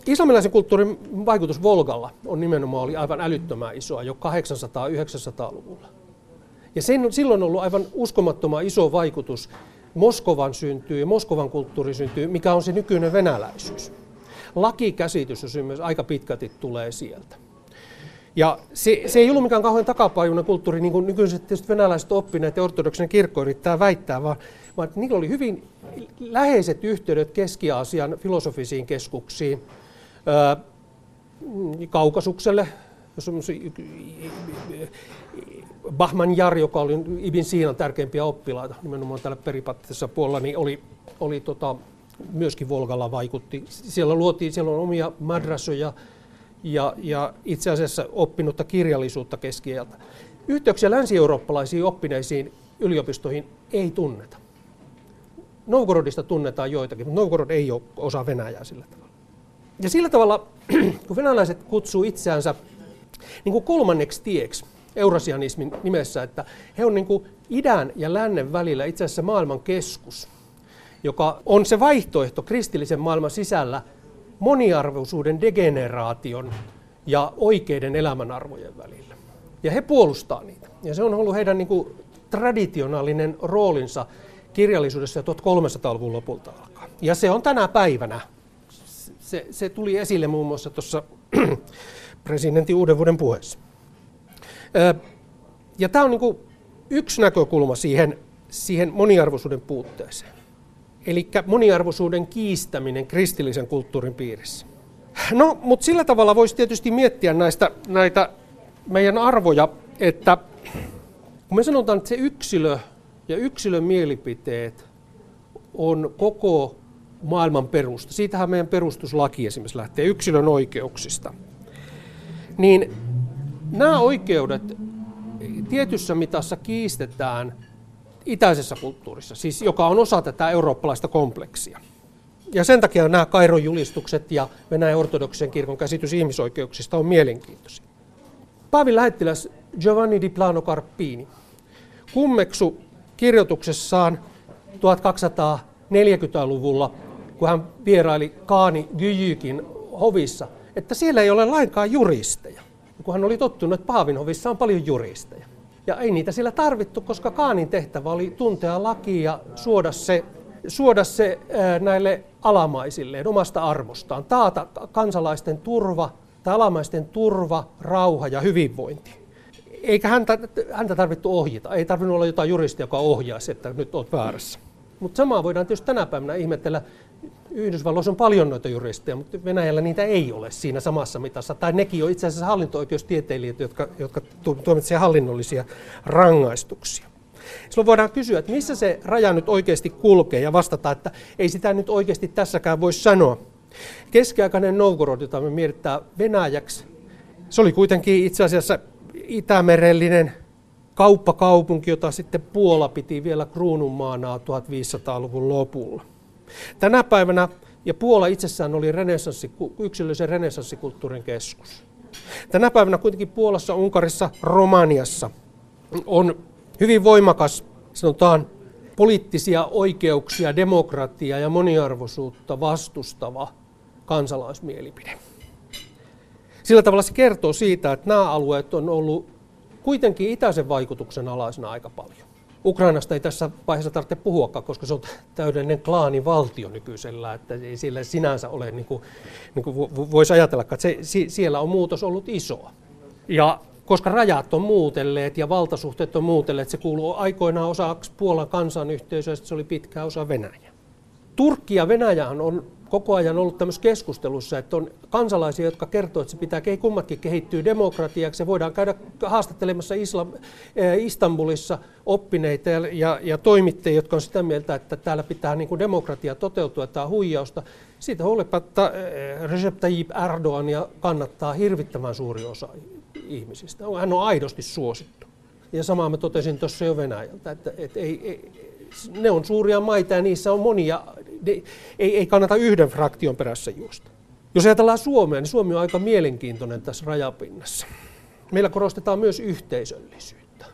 Islamilaisen kulttuurin vaikutus Volgalla on nimenomaan oli aivan älyttömän isoa jo 800-900-luvulla. Ja sen, silloin on ollut aivan uskomattoman iso vaikutus Moskovan syntyy, Moskovan kulttuuri syntyy, mikä on se nykyinen venäläisyys. Lakikäsitys jos myös aika pitkälti tulee sieltä. Ja se, se ei ollut mikään kauhean takapajuinen kulttuuri, niin kuin nykyiset venäläiset oppineet ja ortodoksen kirkko yrittää väittää, vaan, vaan niillä oli hyvin läheiset yhteydet Keski-Aasian filosofisiin keskuksiin, Kaukasukselle, jos on Bahman Jar, joka oli Ibn Siinan tärkeimpiä oppilaita, nimenomaan täällä peripattisessa puolella, niin oli, oli tota, myöskin Volgalla vaikutti. Siellä luotiin, siellä on omia madrasoja ja, ja itse asiassa oppinutta kirjallisuutta keskieltä. Yhteyksiä länsi-eurooppalaisiin oppineisiin yliopistoihin ei tunneta. Novgorodista tunnetaan joitakin, mutta Novgorod ei ole osa Venäjää sillä tavalla. Ja sillä tavalla, kun venäläiset kutsuu itseänsä niin kuin kolmanneksi tieksi eurasianismin nimessä, että he on niin kuin idän ja lännen välillä itse asiassa maailman keskus, joka on se vaihtoehto kristillisen maailman sisällä moniarvoisuuden degeneraation ja oikeiden elämänarvojen välillä. Ja he puolustaa niitä. Ja se on ollut heidän niin kuin traditionaalinen roolinsa kirjallisuudessa 1300-luvun lopulta alkaa. Ja se on tänä päivänä se, se tuli esille muun muassa tuossa presidentin uuden vuoden puheessa. Ja tämä on niin yksi näkökulma siihen, siihen moniarvoisuuden puutteeseen. Eli moniarvoisuuden kiistäminen kristillisen kulttuurin piirissä. No, mutta sillä tavalla voisi tietysti miettiä näistä, näitä meidän arvoja, että kun me sanotaan, että se yksilö ja yksilön mielipiteet on koko maailman perusta. Siitähän meidän perustuslaki esimerkiksi lähtee yksilön oikeuksista. Niin nämä oikeudet tietyssä mitassa kiistetään itäisessä kulttuurissa, siis joka on osa tätä eurooppalaista kompleksia. Ja sen takia nämä Kairon julistukset ja Venäjän ortodoksen kirkon käsitys ihmisoikeuksista on mielenkiintoisia. Paavin lähettiläs Giovanni di Plano Carpini kummeksu kirjoituksessaan 1240-luvulla kun hän vieraili Kaani Gyjykin hovissa, että siellä ei ole lainkaan juristeja. Kun hän oli tottunut, että Paavin hovissa on paljon juristeja. Ja ei niitä sillä tarvittu, koska Kaanin tehtävä oli tuntea lakia ja suoda se, suoda se näille alamaisilleen omasta arvostaan. Taata kansalaisten turva, tai alamaisten turva, rauha ja hyvinvointi. Eikä häntä, häntä tarvittu ohjata. Ei tarvinnut olla jotain juristia, joka ohjaisi, että nyt olet väärässä. Mutta samaa voidaan tietysti tänä päivänä ihmetellä Yhdysvalloissa on paljon noita juristeja, mutta Venäjällä niitä ei ole siinä samassa mitassa. Tai nekin on itse asiassa hallinto-oikeustieteilijöitä, jotka, jotka tuomitsevat hallinnollisia rangaistuksia. Silloin voidaan kysyä, että missä se raja nyt oikeasti kulkee ja vastata, että ei sitä nyt oikeasti tässäkään voi sanoa. Keskiaikainen Novgorod, jota me mietitään Venäjäksi, se oli kuitenkin itse asiassa itämerellinen kauppakaupunki, jota sitten Puola piti vielä kruununmaana 1500-luvun lopulla. Tänä päivänä, ja Puola itsessään oli renessanssi, yksilöllisen renessanssikulttuurin keskus. Tänä päivänä kuitenkin Puolassa, Unkarissa, Romaniassa on hyvin voimakas, sanotaan, poliittisia oikeuksia, demokratiaa ja moniarvoisuutta vastustava kansalaismielipide. Sillä tavalla se kertoo siitä, että nämä alueet on ollut kuitenkin itäisen vaikutuksen alaisena aika paljon. Ukrainasta ei tässä vaiheessa tarvitse puhuakaan, koska se on täydellinen klaanivaltio nykyisellä, että ei sillä sinänsä ole, niin kuin, niin kuin voisi ajatella, että se, siellä on muutos ollut iso. Ja koska rajat on muutelleet ja valtasuhteet on muutelleet, se kuuluu aikoinaan osaksi Puolan kansanyhteisöä, se oli pitkä osa Venäjä. Turkki ja Venäjä on koko ajan ollut tämmöisessä keskustelussa, että on kansalaisia, jotka kertoo, että se pitää kummatkin kehittyä demokratiaksi. Se voidaan käydä haastattelemassa Islam, eh, Istanbulissa oppineita ja, ja, ja toimittajia, jotka on sitä mieltä, että täällä pitää niin kuin demokratia toteutua, tämä huijausta. Siitä huolimatta eh, Recep Tayyip Erdoğania kannattaa hirvittävän suuri osa ihmisistä. Hän on aidosti suosittu. Ja samaa mä totesin tuossa jo Venäjältä, että, että ei, ei, ne on suuria maita ja niissä on monia ei, ei kannata yhden fraktion perässä juosta. Jos ajatellaan Suomea, niin Suomi on aika mielenkiintoinen tässä rajapinnassa. Meillä korostetaan myös yhteisöllisyyttä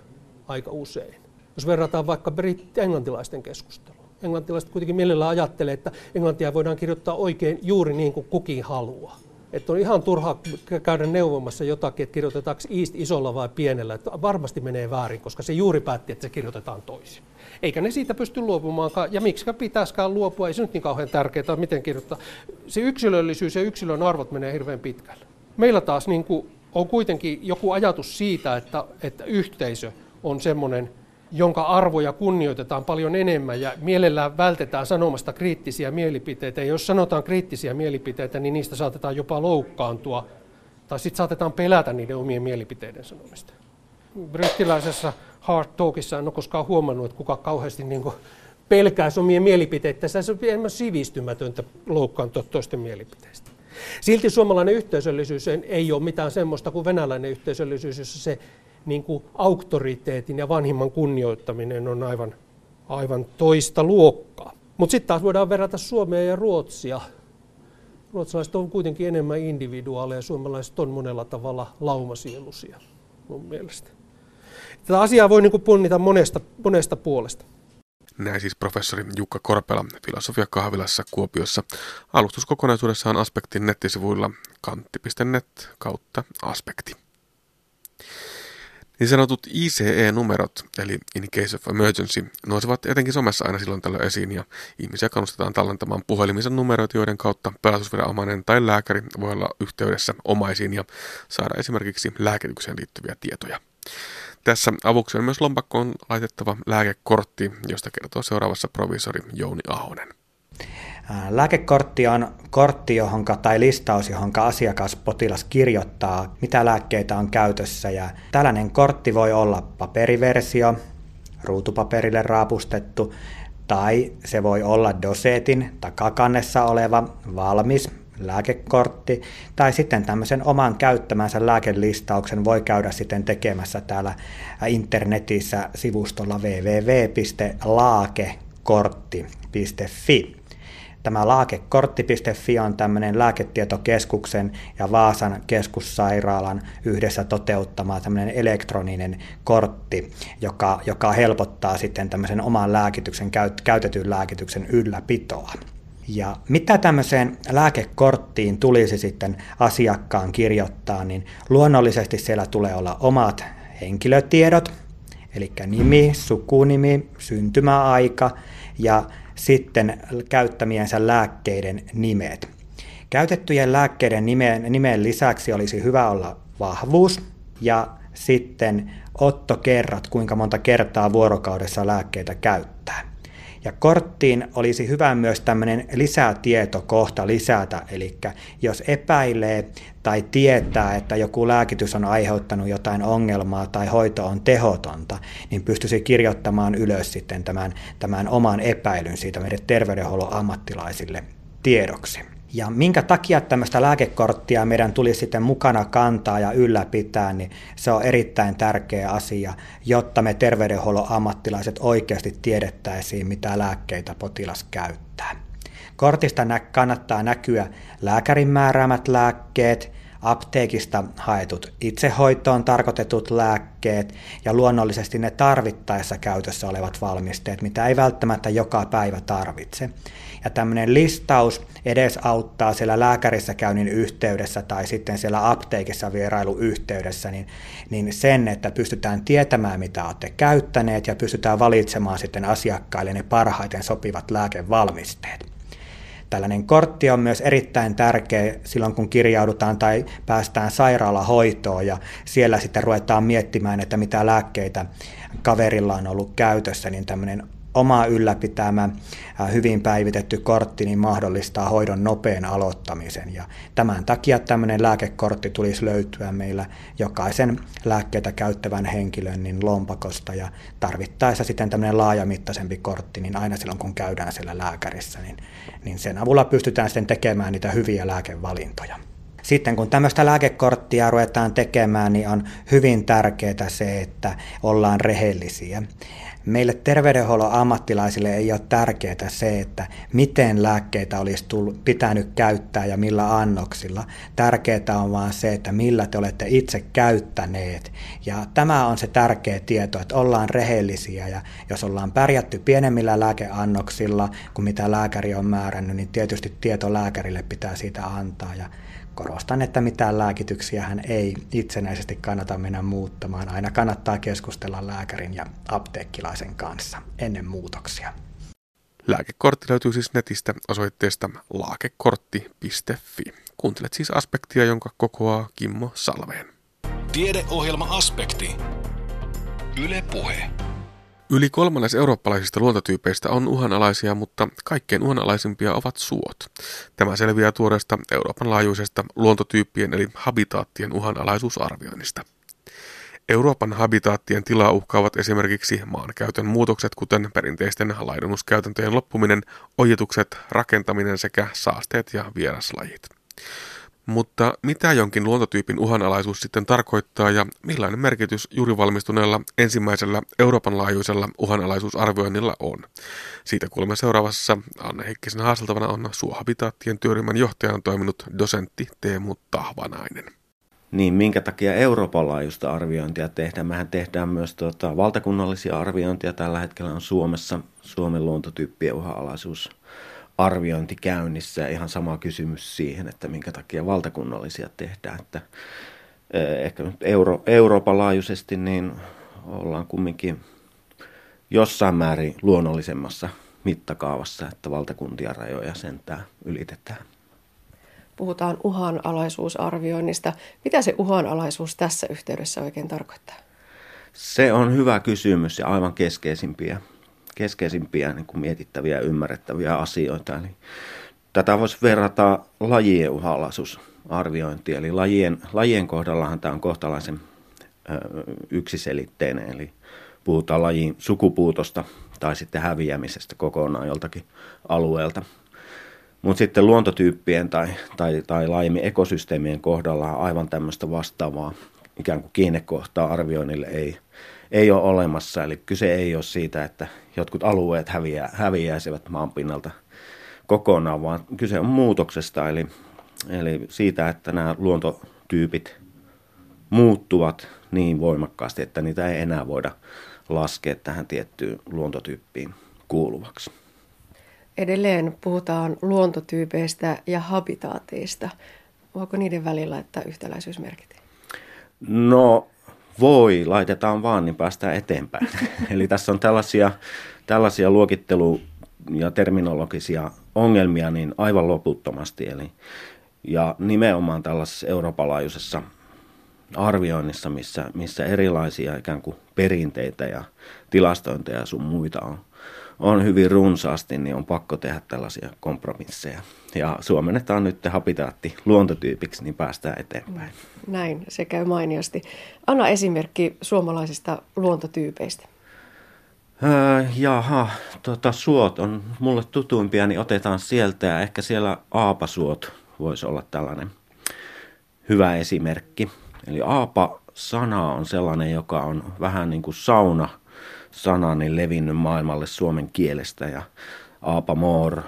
aika usein. Jos verrataan vaikka britti-englantilaisten keskustelua. Englantilaiset kuitenkin mielellään ajattelee, että englantia voidaan kirjoittaa oikein juuri niin kuin kukin haluaa. Että on ihan turha käydä neuvomassa jotakin, että kirjoitetaanko East isolla vai pienellä. Että varmasti menee väärin, koska se juuri päätti, että se kirjoitetaan toisin. Eikä ne siitä pysty luopumaankaan. Ja miksi pitäisikään luopua, ei se nyt niin kauhean tärkeää, miten kirjoittaa. Se yksilöllisyys ja yksilön arvot menee hirveän pitkälle. Meillä taas niin kuin on kuitenkin joku ajatus siitä, että, että yhteisö on semmoinen, jonka arvoja kunnioitetaan paljon enemmän ja mielellään vältetään sanomasta kriittisiä mielipiteitä. Ja jos sanotaan kriittisiä mielipiteitä, niin niistä saatetaan jopa loukkaantua tai sitten saatetaan pelätä niiden omien mielipiteiden sanomista. Brittiläisessä Hard Talkissa en ole koskaan huomannut, että kuka kauheasti niin pelkää omien mielipiteitä. Se on enemmän sivistymätöntä loukkaantua toisten mielipiteistä. Silti suomalainen yhteisöllisyys ei ole mitään semmoista kuin venäläinen yhteisöllisyys, jossa se niin kuin auktoriteetin ja vanhimman kunnioittaminen on aivan, aivan toista luokkaa. Mutta sitten taas voidaan verrata Suomea ja Ruotsia. Ruotsalaiset on kuitenkin enemmän individuaaleja, suomalaiset on monella tavalla laumasielusia mun mielestä. Tätä asiaa voi niin punnita monesta, monesta puolesta. Näin siis professori Jukka Korpela Filosofia Kahvilassa Kuopiossa. Alustus kokonaisuudessaan Aspektin nettisivuilla kantti.net kautta aspekti. Niin sanotut ICE-numerot, eli In Case of Emergency, nousevat etenkin somessa aina silloin tällöin esiin ja ihmisiä kannustetaan tallentamaan puhelimisen numeroita, joiden kautta pelastusviranomainen tai lääkäri voi olla yhteydessä omaisiin ja saada esimerkiksi lääkitykseen liittyviä tietoja. Tässä avuksi on myös lompakkoon laitettava lääkekortti, josta kertoo seuraavassa provisori Jouni Ahonen. Lääkekortti on kortti johonka, tai listaus, johon asiakas potilas kirjoittaa, mitä lääkkeitä on käytössä. Ja tällainen kortti voi olla paperiversio, ruutupaperille raapustettu, tai se voi olla dosetin takakannessa oleva valmis lääkekortti, tai sitten tämmöisen oman käyttämänsä lääkelistauksen voi käydä sitten tekemässä täällä internetissä sivustolla www.laakekortti.fi. Tämä laakekortti.fi on tämmöinen lääketietokeskuksen ja Vaasan keskussairaalan yhdessä toteuttama tämmöinen elektroninen kortti, joka, joka helpottaa sitten tämmöisen oman lääkityksen, käytetyn lääkityksen ylläpitoa. Ja mitä tämmöiseen lääkekorttiin tulisi sitten asiakkaan kirjoittaa, niin luonnollisesti siellä tulee olla omat henkilötiedot, eli nimi, sukunimi, syntymäaika ja sitten käyttämiensä lääkkeiden nimet. Käytettyjen lääkkeiden nimeen, nimeen lisäksi olisi hyvä olla vahvuus ja sitten ottokerrat, kuinka monta kertaa vuorokaudessa lääkkeitä käyttää. Ja korttiin olisi hyvä myös tämmöinen lisätietokohta lisätä, eli jos epäilee tai tietää, että joku lääkitys on aiheuttanut jotain ongelmaa tai hoito on tehotonta, niin pystyisi kirjoittamaan ylös sitten tämän, tämän oman epäilyn siitä meidän terveydenhuollon ammattilaisille tiedoksi. Ja minkä takia tämmöistä lääkekorttia meidän tulisi sitten mukana kantaa ja ylläpitää, niin se on erittäin tärkeä asia, jotta me terveydenhuollon ammattilaiset oikeasti tiedettäisiin, mitä lääkkeitä potilas käyttää. Kortista kannattaa näkyä lääkärin määräämät lääkkeet, apteekista haetut itsehoitoon tarkoitetut lääkkeet ja luonnollisesti ne tarvittaessa käytössä olevat valmisteet, mitä ei välttämättä joka päivä tarvitse. Ja tämmöinen listaus edesauttaa siellä lääkärissä käynnin yhteydessä tai sitten siellä apteekissa vierailuyhteydessä, niin, niin sen, että pystytään tietämään, mitä olette käyttäneet ja pystytään valitsemaan sitten asiakkaille ne parhaiten sopivat lääkevalmisteet. Tällainen kortti on myös erittäin tärkeä silloin, kun kirjaudutaan tai päästään sairaalahoitoon ja siellä sitten ruvetaan miettimään, että mitä lääkkeitä kaverilla on ollut käytössä, niin tämmöinen oma ylläpitämä hyvin päivitetty kortti niin mahdollistaa hoidon nopean aloittamisen. Ja tämän takia tämmöinen lääkekortti tulisi löytyä meillä jokaisen lääkkeitä käyttävän henkilön niin lompakosta ja tarvittaessa sitten tämmöinen laajamittaisempi kortti, niin aina silloin kun käydään siellä lääkärissä, niin, niin sen avulla pystytään sitten tekemään niitä hyviä lääkevalintoja. Sitten kun tämmöistä lääkekorttia ruvetaan tekemään, niin on hyvin tärkeää se, että ollaan rehellisiä. Meille terveydenhuollon ammattilaisille ei ole tärkeää se, että miten lääkkeitä olisi tullut, pitänyt käyttää ja millä annoksilla. Tärkeää on vaan se, että millä te olette itse käyttäneet. Ja tämä on se tärkeä tieto, että ollaan rehellisiä ja jos ollaan pärjätty pienemmillä lääkeannoksilla kuin mitä lääkäri on määrännyt, niin tietysti tieto lääkärille pitää siitä antaa. Ja korostan, että mitään lääkityksiä hän ei itsenäisesti kannata mennä muuttamaan. Aina kannattaa keskustella lääkärin ja apteekkilaisen kanssa ennen muutoksia. Lääkekortti löytyy siis netistä osoitteesta laakekortti.fi. Kuuntelet siis aspektia, jonka kokoaa Kimmo Salveen. Tiedeohjelma Aspekti. Yle Puhe. Yli kolmannes eurooppalaisista luontotyypeistä on uhanalaisia, mutta kaikkein uhanalaisimpia ovat suot. Tämä selviää tuoreesta Euroopan laajuisesta luontotyyppien eli habitaattien uhanalaisuusarvioinnista. Euroopan habitaattien tilaa uhkaavat esimerkiksi maankäytön muutokset, kuten perinteisten laidunuskäytäntöjen loppuminen, ojitukset, rakentaminen sekä saasteet ja vieraslajit. Mutta mitä jonkin luontotyypin uhanalaisuus sitten tarkoittaa ja millainen merkitys juuri valmistuneella ensimmäisellä Euroopan laajuisella uhanalaisuusarvioinnilla on? Siitä kuulemme seuraavassa. Anne Heikkisen haasteltavana on Suohabitaattien työryhmän johtajan toiminut dosentti Teemu Tahvanainen. Niin, minkä takia Euroopan laajuista arviointia tehdään? Mehän tehdään myös tuota, valtakunnallisia arviointia. Tällä hetkellä on Suomessa Suomen luontotyyppien uhanalaisuus arviointi käynnissä ja ihan sama kysymys siihen, että minkä takia valtakunnallisia tehdään. Että eh, ehkä nyt Euro, Euroopan laajuisesti niin ollaan kumminkin jossain määrin luonnollisemmassa mittakaavassa, että valtakuntia rajoja sentään ylitetään. Puhutaan uhanalaisuusarvioinnista. Mitä se uhanalaisuus tässä yhteydessä oikein tarkoittaa? Se on hyvä kysymys ja aivan keskeisimpiä keskeisimpiä niin kuin mietittäviä ja ymmärrettäviä asioita. Eli tätä voisi verrata lajien uhanalaisuusarviointiin. Eli lajien, lajien kohdallahan tämä on kohtalaisen ö, yksiselitteinen, eli puhutaan lajin sukupuutosta tai sitten häviämisestä kokonaan joltakin alueelta. Mutta sitten luontotyyppien tai, tai, tai laajemmin ekosysteemien kohdalla aivan tämmöistä vastaavaa ikään kuin kiinnekohtaa arvioinnille ei, ei ole olemassa. Eli kyse ei ole siitä, että jotkut alueet häviää, häviäisivät maanpinnalta kokonaan, vaan kyse on muutoksesta, eli, eli siitä, että nämä luontotyypit muuttuvat niin voimakkaasti, että niitä ei enää voida laskea tähän tiettyyn luontotyyppiin kuuluvaksi. Edelleen puhutaan luontotyypeistä ja habitaateista. Voiko niiden välillä että yhtäläisyysmerkit? No voi, laitetaan vaan, niin päästään eteenpäin. Eli tässä on tällaisia, tällaisia luokittelu- ja terminologisia ongelmia niin aivan loputtomasti. Eli, ja nimenomaan tällaisessa Euroopan laajuisessa arvioinnissa, missä, missä erilaisia ikään kuin perinteitä ja tilastointeja sun muita on, on hyvin runsaasti, niin on pakko tehdä tällaisia kompromisseja. Ja suomennetaan nyt habitaatti luontotyypiksi, niin päästään eteenpäin. Näin, se käy mainiosti. Anna esimerkki suomalaisista luontotyypeistä. Öö, jaha, tota, suot on mulle tutuimpia, niin otetaan sieltä ja ehkä siellä aapasuot voisi olla tällainen hyvä esimerkki. Eli aapa-sana on sellainen, joka on vähän niin kuin sauna sana niin levinnyt maailmalle suomen kielestä ja aapamor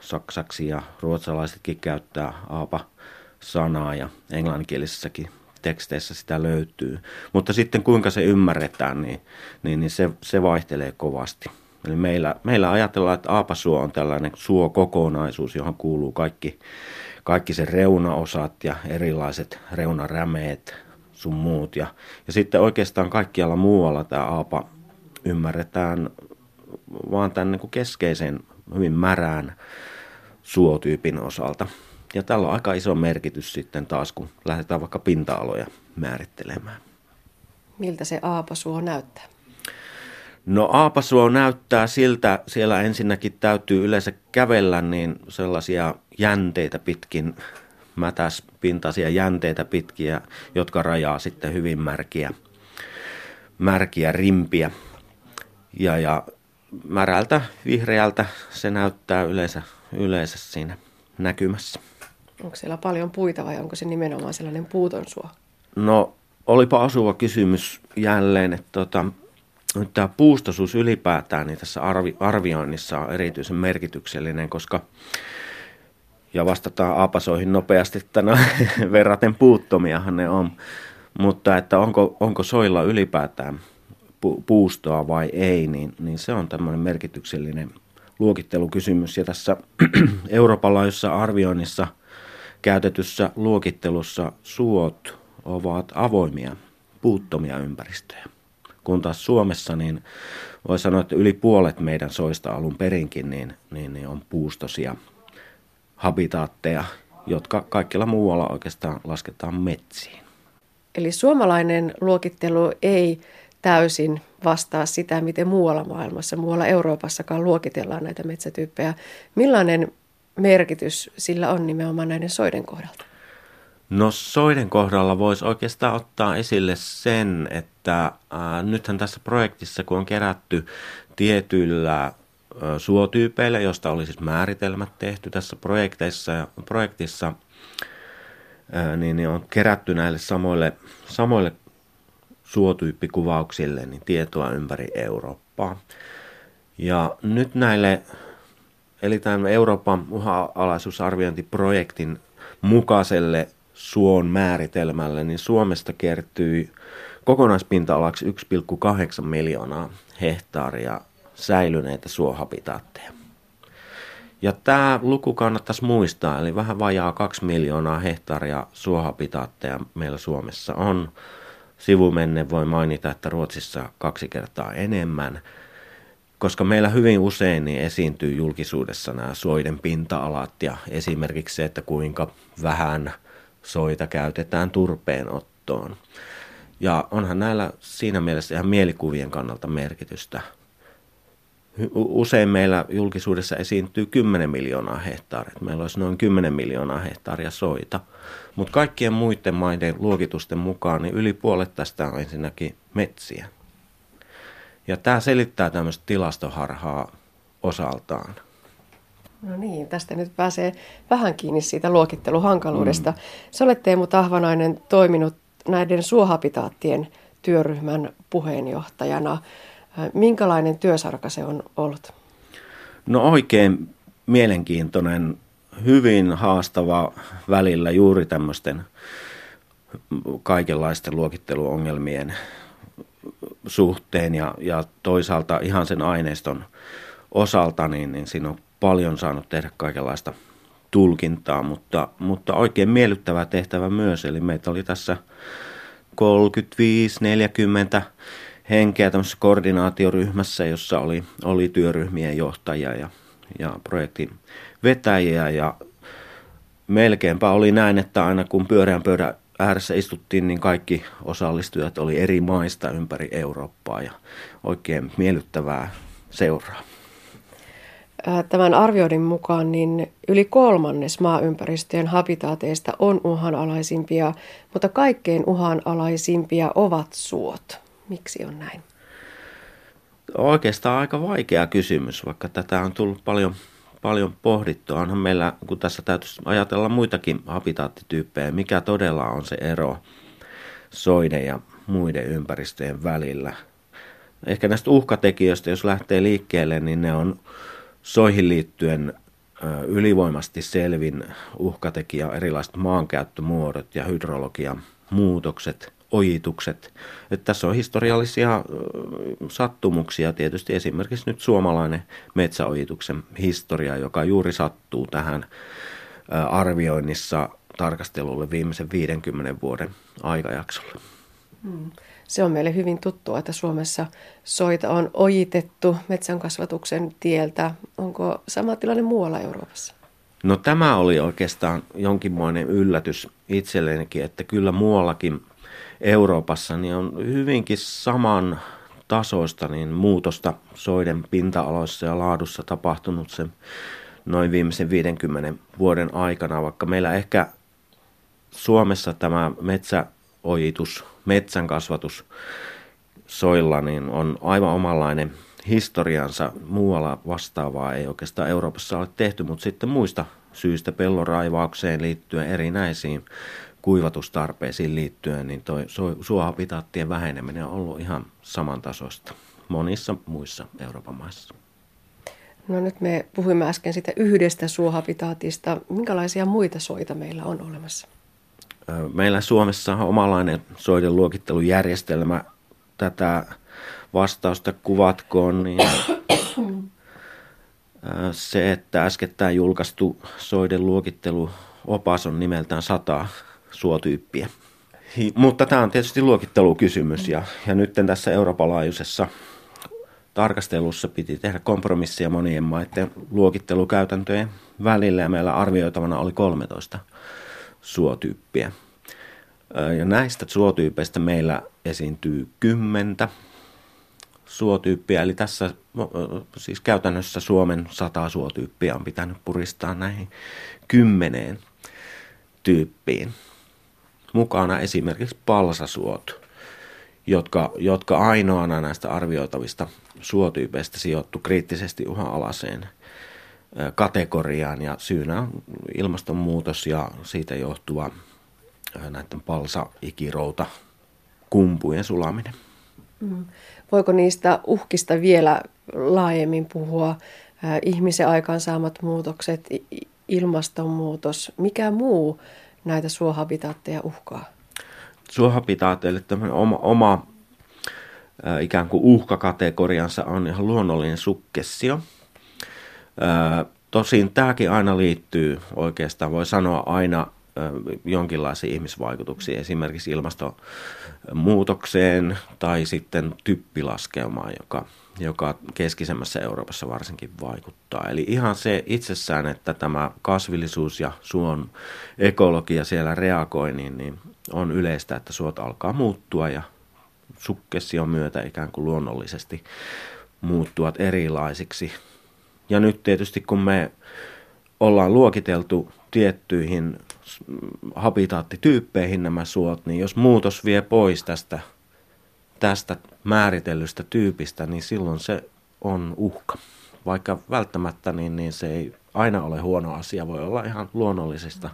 saksaksi ja ruotsalaisetkin käyttää aapa-sanaa ja englanninkielisessäkin teksteissä sitä löytyy. Mutta sitten kuinka se ymmärretään, niin, niin, niin se, se vaihtelee kovasti. Eli meillä, meillä ajatellaan, että aapasuo on tällainen suokokonaisuus, johon kuuluu kaikki, kaikki sen reunaosat ja erilaiset reunarämeet sun muut. Ja, ja sitten oikeastaan kaikkialla muualla tämä aapa ymmärretään vaan tämän niin kuin keskeisen, hyvin märään suotyypin osalta. Ja tällä on aika iso merkitys sitten taas, kun lähdetään vaikka pinta-aloja määrittelemään. Miltä se aapasuo näyttää? No aapasuo näyttää siltä, siellä ensinnäkin täytyy yleensä kävellä niin sellaisia jänteitä pitkin, mätäspintaisia jänteitä pitkiä, jotka rajaa sitten hyvin märkiä, märkiä rimpiä. Ja, ja märältä, vihreältä se näyttää yleensä, yleensä siinä näkymässä. Onko siellä paljon puita vai onko se nimenomaan sellainen puuton suo? No, olipa asuva kysymys jälleen, että tota, tämä puustosuus ylipäätään niin tässä arvi, arvioinnissa on erityisen merkityksellinen, koska ja vastataan aapasoihin nopeasti, että no, verraten puuttomiahan ne on. Mutta että onko, onko soilla ylipäätään pu, puustoa vai ei, niin, niin se on tämmöinen merkityksellinen luokittelukysymys. Ja tässä Euroopan laajuisessa arvioinnissa käytetyssä luokittelussa suot ovat avoimia, puuttomia ympäristöjä. Kun taas Suomessa, niin voi sanoa, että yli puolet meidän soista alun perinkin niin, niin, niin on puustosia habitaatteja, jotka kaikilla muualla oikeastaan lasketaan metsiin. Eli suomalainen luokittelu ei täysin vastaa sitä, miten muualla maailmassa, muualla Euroopassakaan luokitellaan näitä metsätyyppejä. Millainen merkitys sillä on nimenomaan näiden soiden kohdalta? No soiden kohdalla voisi oikeastaan ottaa esille sen, että ää, nythän tässä projektissa, kun on kerätty tietyillä ää, suotyypeillä, joista oli siis määritelmät tehty tässä projekteissa, projektissa, ää, niin, niin on kerätty näille samoille, samoille suotyyppikuvauksille niin tietoa ympäri Eurooppaa. Ja nyt näille, eli tämän Euroopan uha-alaisuusarviointiprojektin mukaiselle suon määritelmälle, niin Suomesta kertyi kokonaispinta-alaksi 1,8 miljoonaa hehtaaria säilyneitä suohabitaatteja. Ja tämä luku kannattaisi muistaa, eli vähän vajaa 2 miljoonaa hehtaaria suohabitaatteja meillä Suomessa on. Sivumenne voi mainita, että Ruotsissa kaksi kertaa enemmän, koska meillä hyvin usein niin esiintyy julkisuudessa nämä soiden pinta-alat ja esimerkiksi se, että kuinka vähän soita käytetään turpeenottoon. Ja onhan näillä siinä mielessä ihan mielikuvien kannalta merkitystä. Usein meillä julkisuudessa esiintyy 10 miljoonaa hehtaaria. Meillä olisi noin 10 miljoonaa hehtaaria soita. Mutta kaikkien muiden maiden luokitusten mukaan niin yli puolet tästä on ensinnäkin metsiä. Ja tämä selittää tämmöistä tilastoharhaa osaltaan. No niin, tästä nyt pääsee vähän kiinni siitä luokitteluhankaluudesta. Mm. Sä olet Teemu Tahvanainen toiminut näiden suohapitaattien työryhmän puheenjohtajana. Minkälainen työsarka se on ollut? No oikein mielenkiintoinen, hyvin haastava välillä juuri tämmöisten kaikenlaisten luokitteluongelmien suhteen ja, ja toisaalta ihan sen aineiston osalta, niin, niin siinä on paljon saanut tehdä kaikenlaista tulkintaa, mutta, mutta oikein miellyttävä tehtävä myös. Eli meitä oli tässä 35-40 henkeä tämmöisessä koordinaatioryhmässä, jossa oli, oli työryhmien johtajia ja, ja projektin vetäjiä ja melkeinpä oli näin, että aina kun pyöreän pöydän ääressä istuttiin, niin kaikki osallistujat oli eri maista ympäri Eurooppaa ja oikein miellyttävää seuraa. Tämän arvioinnin mukaan niin yli kolmannes maaympäristöjen habitaateista on uhanalaisimpia, mutta kaikkein uhanalaisimpia ovat suot. Miksi on näin? Oikeastaan aika vaikea kysymys, vaikka tätä on tullut paljon, paljon pohdittua. Onhan meillä, kun tässä täytyisi ajatella muitakin habitaattityyppejä, mikä todella on se ero soiden ja muiden ympäristöjen välillä. Ehkä näistä uhkatekijöistä, jos lähtee liikkeelle, niin ne on soihin liittyen ylivoimasti selvin uhkatekijä erilaiset maankäyttömuodot ja hydrologian muutokset, ojitukset. Että tässä on historiallisia sattumuksia tietysti esimerkiksi nyt suomalainen metsäojituksen historia, joka juuri sattuu tähän arvioinnissa tarkastelulle viimeisen 50 vuoden aikajaksolle. Hmm. Se on meille hyvin tuttua, että Suomessa soita on ojitettu metsänkasvatuksen tieltä. Onko sama tilanne muualla Euroopassa? No tämä oli oikeastaan jonkinmoinen yllätys itsellenikin, että kyllä muuallakin Euroopassa niin on hyvinkin saman tasoista niin muutosta soiden pinta-aloissa ja laadussa tapahtunut sen noin viimeisen 50 vuoden aikana, vaikka meillä ehkä Suomessa tämä metsäojitus metsän kasvatus soilla niin on aivan omanlainen historiansa. Muualla vastaavaa ei oikeastaan Euroopassa ole tehty, mutta sitten muista syistä pelloraivaukseen liittyen erinäisiin kuivatustarpeisiin liittyen, niin toi suohabitaattien väheneminen on ollut ihan samantasoista monissa muissa Euroopan maissa. No nyt me puhuimme äsken sitä yhdestä suohabitaatista. Minkälaisia muita soita meillä on olemassa? Meillä Suomessa on omanlainen soiden luokittelujärjestelmä. Tätä vastausta kuvatkoon, niin se, että äskettäin julkaistu soiden luokitteluopas on nimeltään sata suotyyppiä. Mutta tämä on tietysti luokittelukysymys ja, ja nyt tässä Euroopan laajuisessa tarkastelussa piti tehdä kompromissia monien maiden luokittelukäytäntöjen välillä ja meillä arvioitavana oli 13 suotyyppiä. Ja näistä suotyypeistä meillä esiintyy kymmentä suotyyppiä, eli tässä siis käytännössä Suomen sata suotyyppiä on pitänyt puristaa näihin kymmeneen tyyppiin. Mukana esimerkiksi palsasuot, jotka, jotka ainoana näistä arvioitavista suotyypeistä sijoittu kriittisesti uhanalaiseen kategoriaan ja syynä on ilmastonmuutos ja siitä johtuva näiden palsa-ikirouta kumpujen sulaminen. Mm. Voiko niistä uhkista vielä laajemmin puhua? Ihmisen aikaansaamat muutokset, ilmastonmuutos, mikä muu näitä suohabitaatteja uhkaa? Suohabitaateille tämmöinen oma, oma ikään kuin uhkakategoriansa on ihan luonnollinen sukkessio – Tosin tämäkin aina liittyy oikeastaan, voi sanoa aina jonkinlaisiin ihmisvaikutuksiin, esimerkiksi ilmastonmuutokseen tai sitten typpilaskelmaan, joka, joka keskisemmässä Euroopassa varsinkin vaikuttaa. Eli ihan se itsessään, että tämä kasvillisuus ja suon ekologia siellä reagoi, niin, niin on yleistä, että suot alkaa muuttua ja sukkession myötä ikään kuin luonnollisesti muuttuvat erilaisiksi ja nyt tietysti kun me ollaan luokiteltu tiettyihin habitaattityyppeihin nämä suot, niin jos muutos vie pois tästä, tästä määritellystä tyypistä, niin silloin se on uhka. Vaikka välttämättä niin, niin se ei aina ole huono asia, voi olla ihan luonnollisesta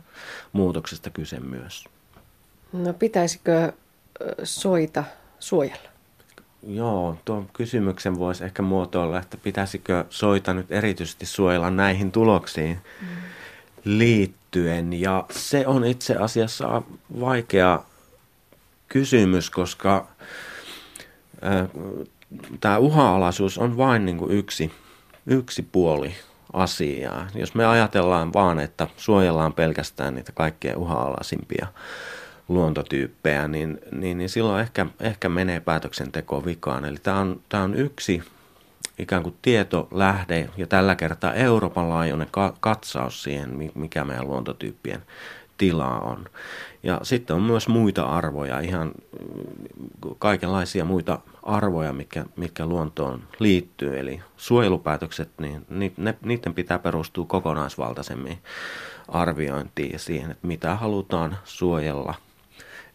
muutoksesta kyse myös. No pitäisikö soita suojella? Joo, tuon kysymyksen voisi ehkä muotoilla, että pitäisikö soita nyt erityisesti suojella näihin tuloksiin mm. Liittyen. Ja se on itse asiassa vaikea kysymys, koska tämä uha-alaisuus on vain niin kuin yksi, yksi puoli asiaa. Jos me ajatellaan vaan, että suojellaan pelkästään niitä kaikkein uha-alaisimpia luontotyyppejä, niin, niin, niin silloin ehkä, ehkä menee päätöksenteko vikaan. Eli tämä on, tämä on yksi ikään kuin tietolähde ja tällä kertaa Euroopan laajuinen katsaus siihen, mikä meidän luontotyyppien tilaa on. Ja sitten on myös muita arvoja, ihan kaikenlaisia muita arvoja, mitkä, mitkä luontoon liittyy. Eli suojelupäätökset, niin ne, niiden pitää perustua kokonaisvaltaisemmin arviointiin ja siihen, että mitä halutaan suojella,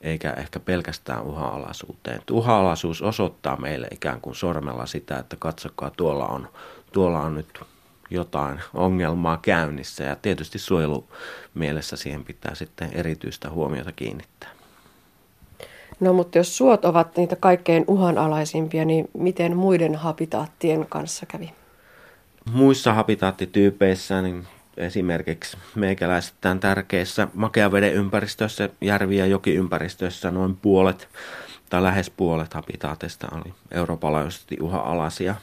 eikä ehkä pelkästään uha-alaisuuteen. Uha-alaisuus osoittaa meille ikään kuin sormella sitä, että katsokaa, tuolla on, tuolla on nyt jotain ongelmaa käynnissä ja tietysti suojelumielessä siihen pitää sitten erityistä huomiota kiinnittää. No mutta jos suot ovat niitä kaikkein uhanalaisimpia, niin miten muiden habitaattien kanssa kävi? Muissa habitaattityypeissä niin esimerkiksi meikäläisittäin tärkeissä makeaveden ympäristöissä, järvi- ja jokiympäristöissä noin puolet tai lähes puolet habitaatista oli eurooppalaisesti uha-alaisia.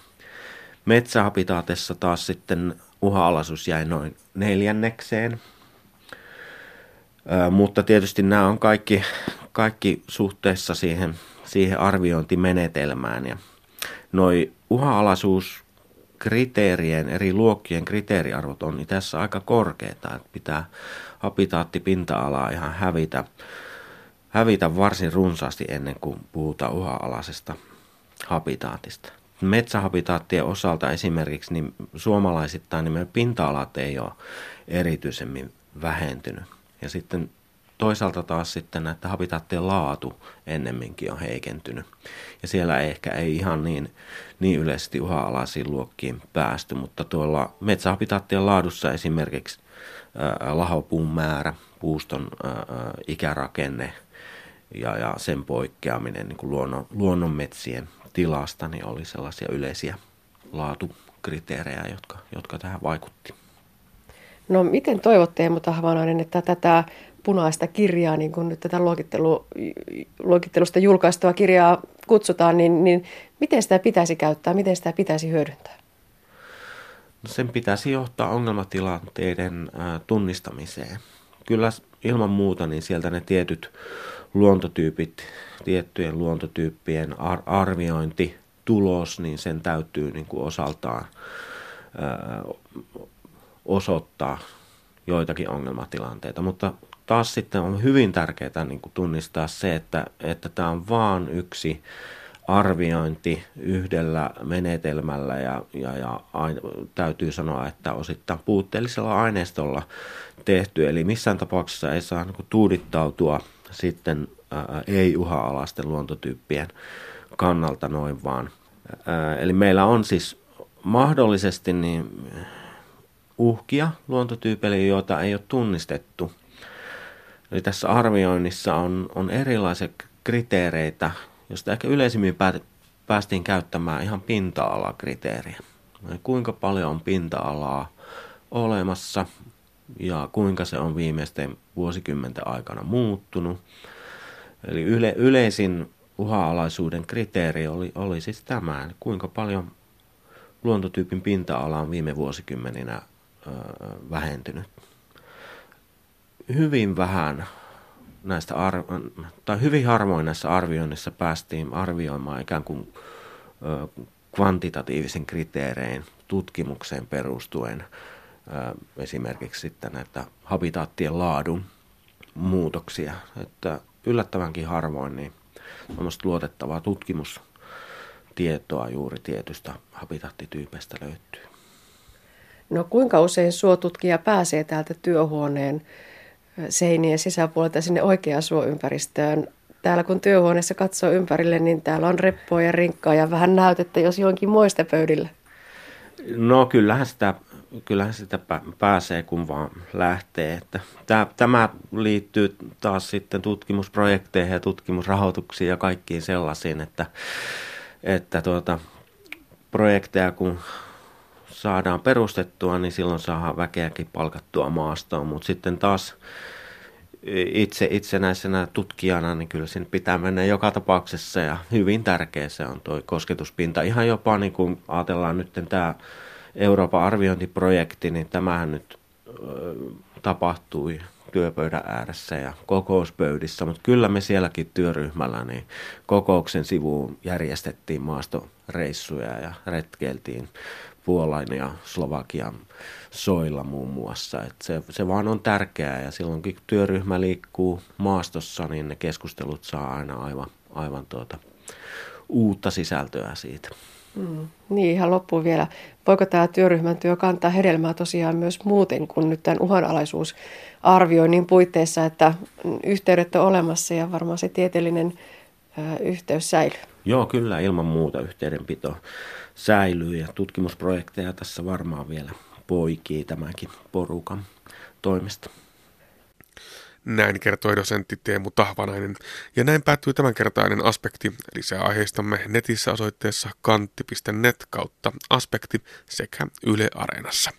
Metsähabitaatissa taas sitten uha-alaisuus jäi noin neljännekseen. Ö, mutta tietysti nämä on kaikki, kaikki suhteessa siihen, siihen arviointimenetelmään. Ja noi uha-alaisuus kriteerien, eri luokkien kriteeriarvot on niin tässä aika korkeita, että pitää habitaattipinta-alaa ihan hävitä, hävitä varsin runsaasti ennen kuin puhutaan uha-alaisesta habitaatista. Metsähabitaattien osalta esimerkiksi niin suomalaisittain niin pinta-alat ei ole erityisemmin vähentynyt. Ja sitten toisaalta taas sitten että habitaattien laatu ennemminkin on heikentynyt. Ja siellä ehkä ei ihan niin, niin yleisesti uha-alaisiin luokkiin päästy, mutta tuolla metsähabitaattien laadussa esimerkiksi ää, lahopuun määrä, puuston ää, ikärakenne ja, ja sen poikkeaminen niin kuin luonnon, luonnonmetsien tilasta niin oli sellaisia yleisiä laatukriteerejä, jotka, jotka tähän vaikutti. No miten toivotte Eemu Tahvanainen, että tätä punaista kirjaa, niin kuin nyt tätä luokittelu, luokittelusta julkaistua kirjaa kutsutaan, niin, niin miten sitä pitäisi käyttää, miten sitä pitäisi hyödyntää? No sen pitäisi johtaa ongelmatilanteiden tunnistamiseen. Kyllä ilman muuta niin sieltä ne tietyt luontotyypit, tiettyjen luontotyyppien ar- arviointi, tulos, niin sen täytyy niin kuin osaltaan osoittaa joitakin ongelmatilanteita, mutta taas sitten on hyvin tärkeää niin kuin tunnistaa se, että, että tämä on vaan yksi arviointi yhdellä menetelmällä ja, ja, ja aina, täytyy sanoa, että osittain puutteellisella aineistolla tehty. Eli missään tapauksessa ei saa niin kuin, tuudittautua sitten ää, ei-uha-alaisten luontotyyppien kannalta noin vaan. Ää, eli meillä on siis mahdollisesti niin uhkia luontotyypeille, joita ei ole tunnistettu Eli tässä arvioinnissa on, on erilaisia kriteereitä, joista ehkä yleisimmin päästiin käyttämään ihan pinta-alakriteeriä. Eli kuinka paljon on pinta-alaa olemassa ja kuinka se on viimeisten vuosikymmenten aikana muuttunut. Eli yle, yleisin uha-alaisuuden kriteeri oli, oli siis tämä, eli kuinka paljon luontotyypin pinta-ala on viime vuosikymmeninä ö, vähentynyt hyvin vähän näistä arvo- tai hyvin harvoin näissä arvioinnissa päästiin arvioimaan ikään kuin ö, kvantitatiivisen kriteerein tutkimukseen perustuen ö, esimerkiksi sitten näitä habitaattien laadun muutoksia. Että yllättävänkin harvoin niin luotettavaa tutkimustietoa juuri tietystä habitaattityypeistä löytyy. No kuinka usein suotutkija pääsee täältä työhuoneen seinien sisäpuolelta sinne oikeaan suoympäristöön. Täällä kun työhuoneessa katsoo ympärille, niin täällä on reppoa ja rinkkaa ja vähän näytettä, jos johonkin muista pöydillä. No kyllähän sitä, kyllähän sitä pääsee, kun vaan lähtee. Että tämä liittyy taas sitten tutkimusprojekteihin ja tutkimusrahoituksiin ja kaikkiin sellaisiin, että, että tuota, projekteja kun saadaan perustettua, niin silloin saadaan väkeäkin palkattua maastoon, mutta sitten taas itse itsenäisenä tutkijana, niin kyllä sinne pitää mennä joka tapauksessa ja hyvin tärkeä se on tuo kosketuspinta. Ihan jopa niin kuin ajatellaan nyt tämä Euroopan arviointiprojekti, niin tämähän nyt ö, tapahtui työpöydän ääressä ja kokouspöydissä, mutta kyllä me sielläkin työryhmällä niin kokouksen sivuun järjestettiin maastoreissuja ja retkeiltiin Puolan ja Slovakian soilla muun muassa. Et se, se vaan on tärkeää ja silloin kun työryhmä liikkuu maastossa, niin ne keskustelut saa aina aivan, aivan tuota, uutta sisältöä siitä. Mm. Niin, ihan loppuun vielä. Voiko tämä työryhmän työ kantaa hedelmää tosiaan myös muuten kuin nyt tämän uhanalaisuusarvioinnin puitteissa, että yhteydet on olemassa ja varmaan se tieteellinen ö, yhteys säilyy? Joo, kyllä ilman muuta yhteydenpito säilyy ja tutkimusprojekteja tässä varmaan vielä poikii tämänkin porukan toimesta. Näin kertoi dosentti Teemu Tahvanainen. Ja näin päättyy tämänkertainen aspekti. Lisää aiheistamme netissä osoitteessa kantti.net kautta aspekti sekä Yle Areenassa.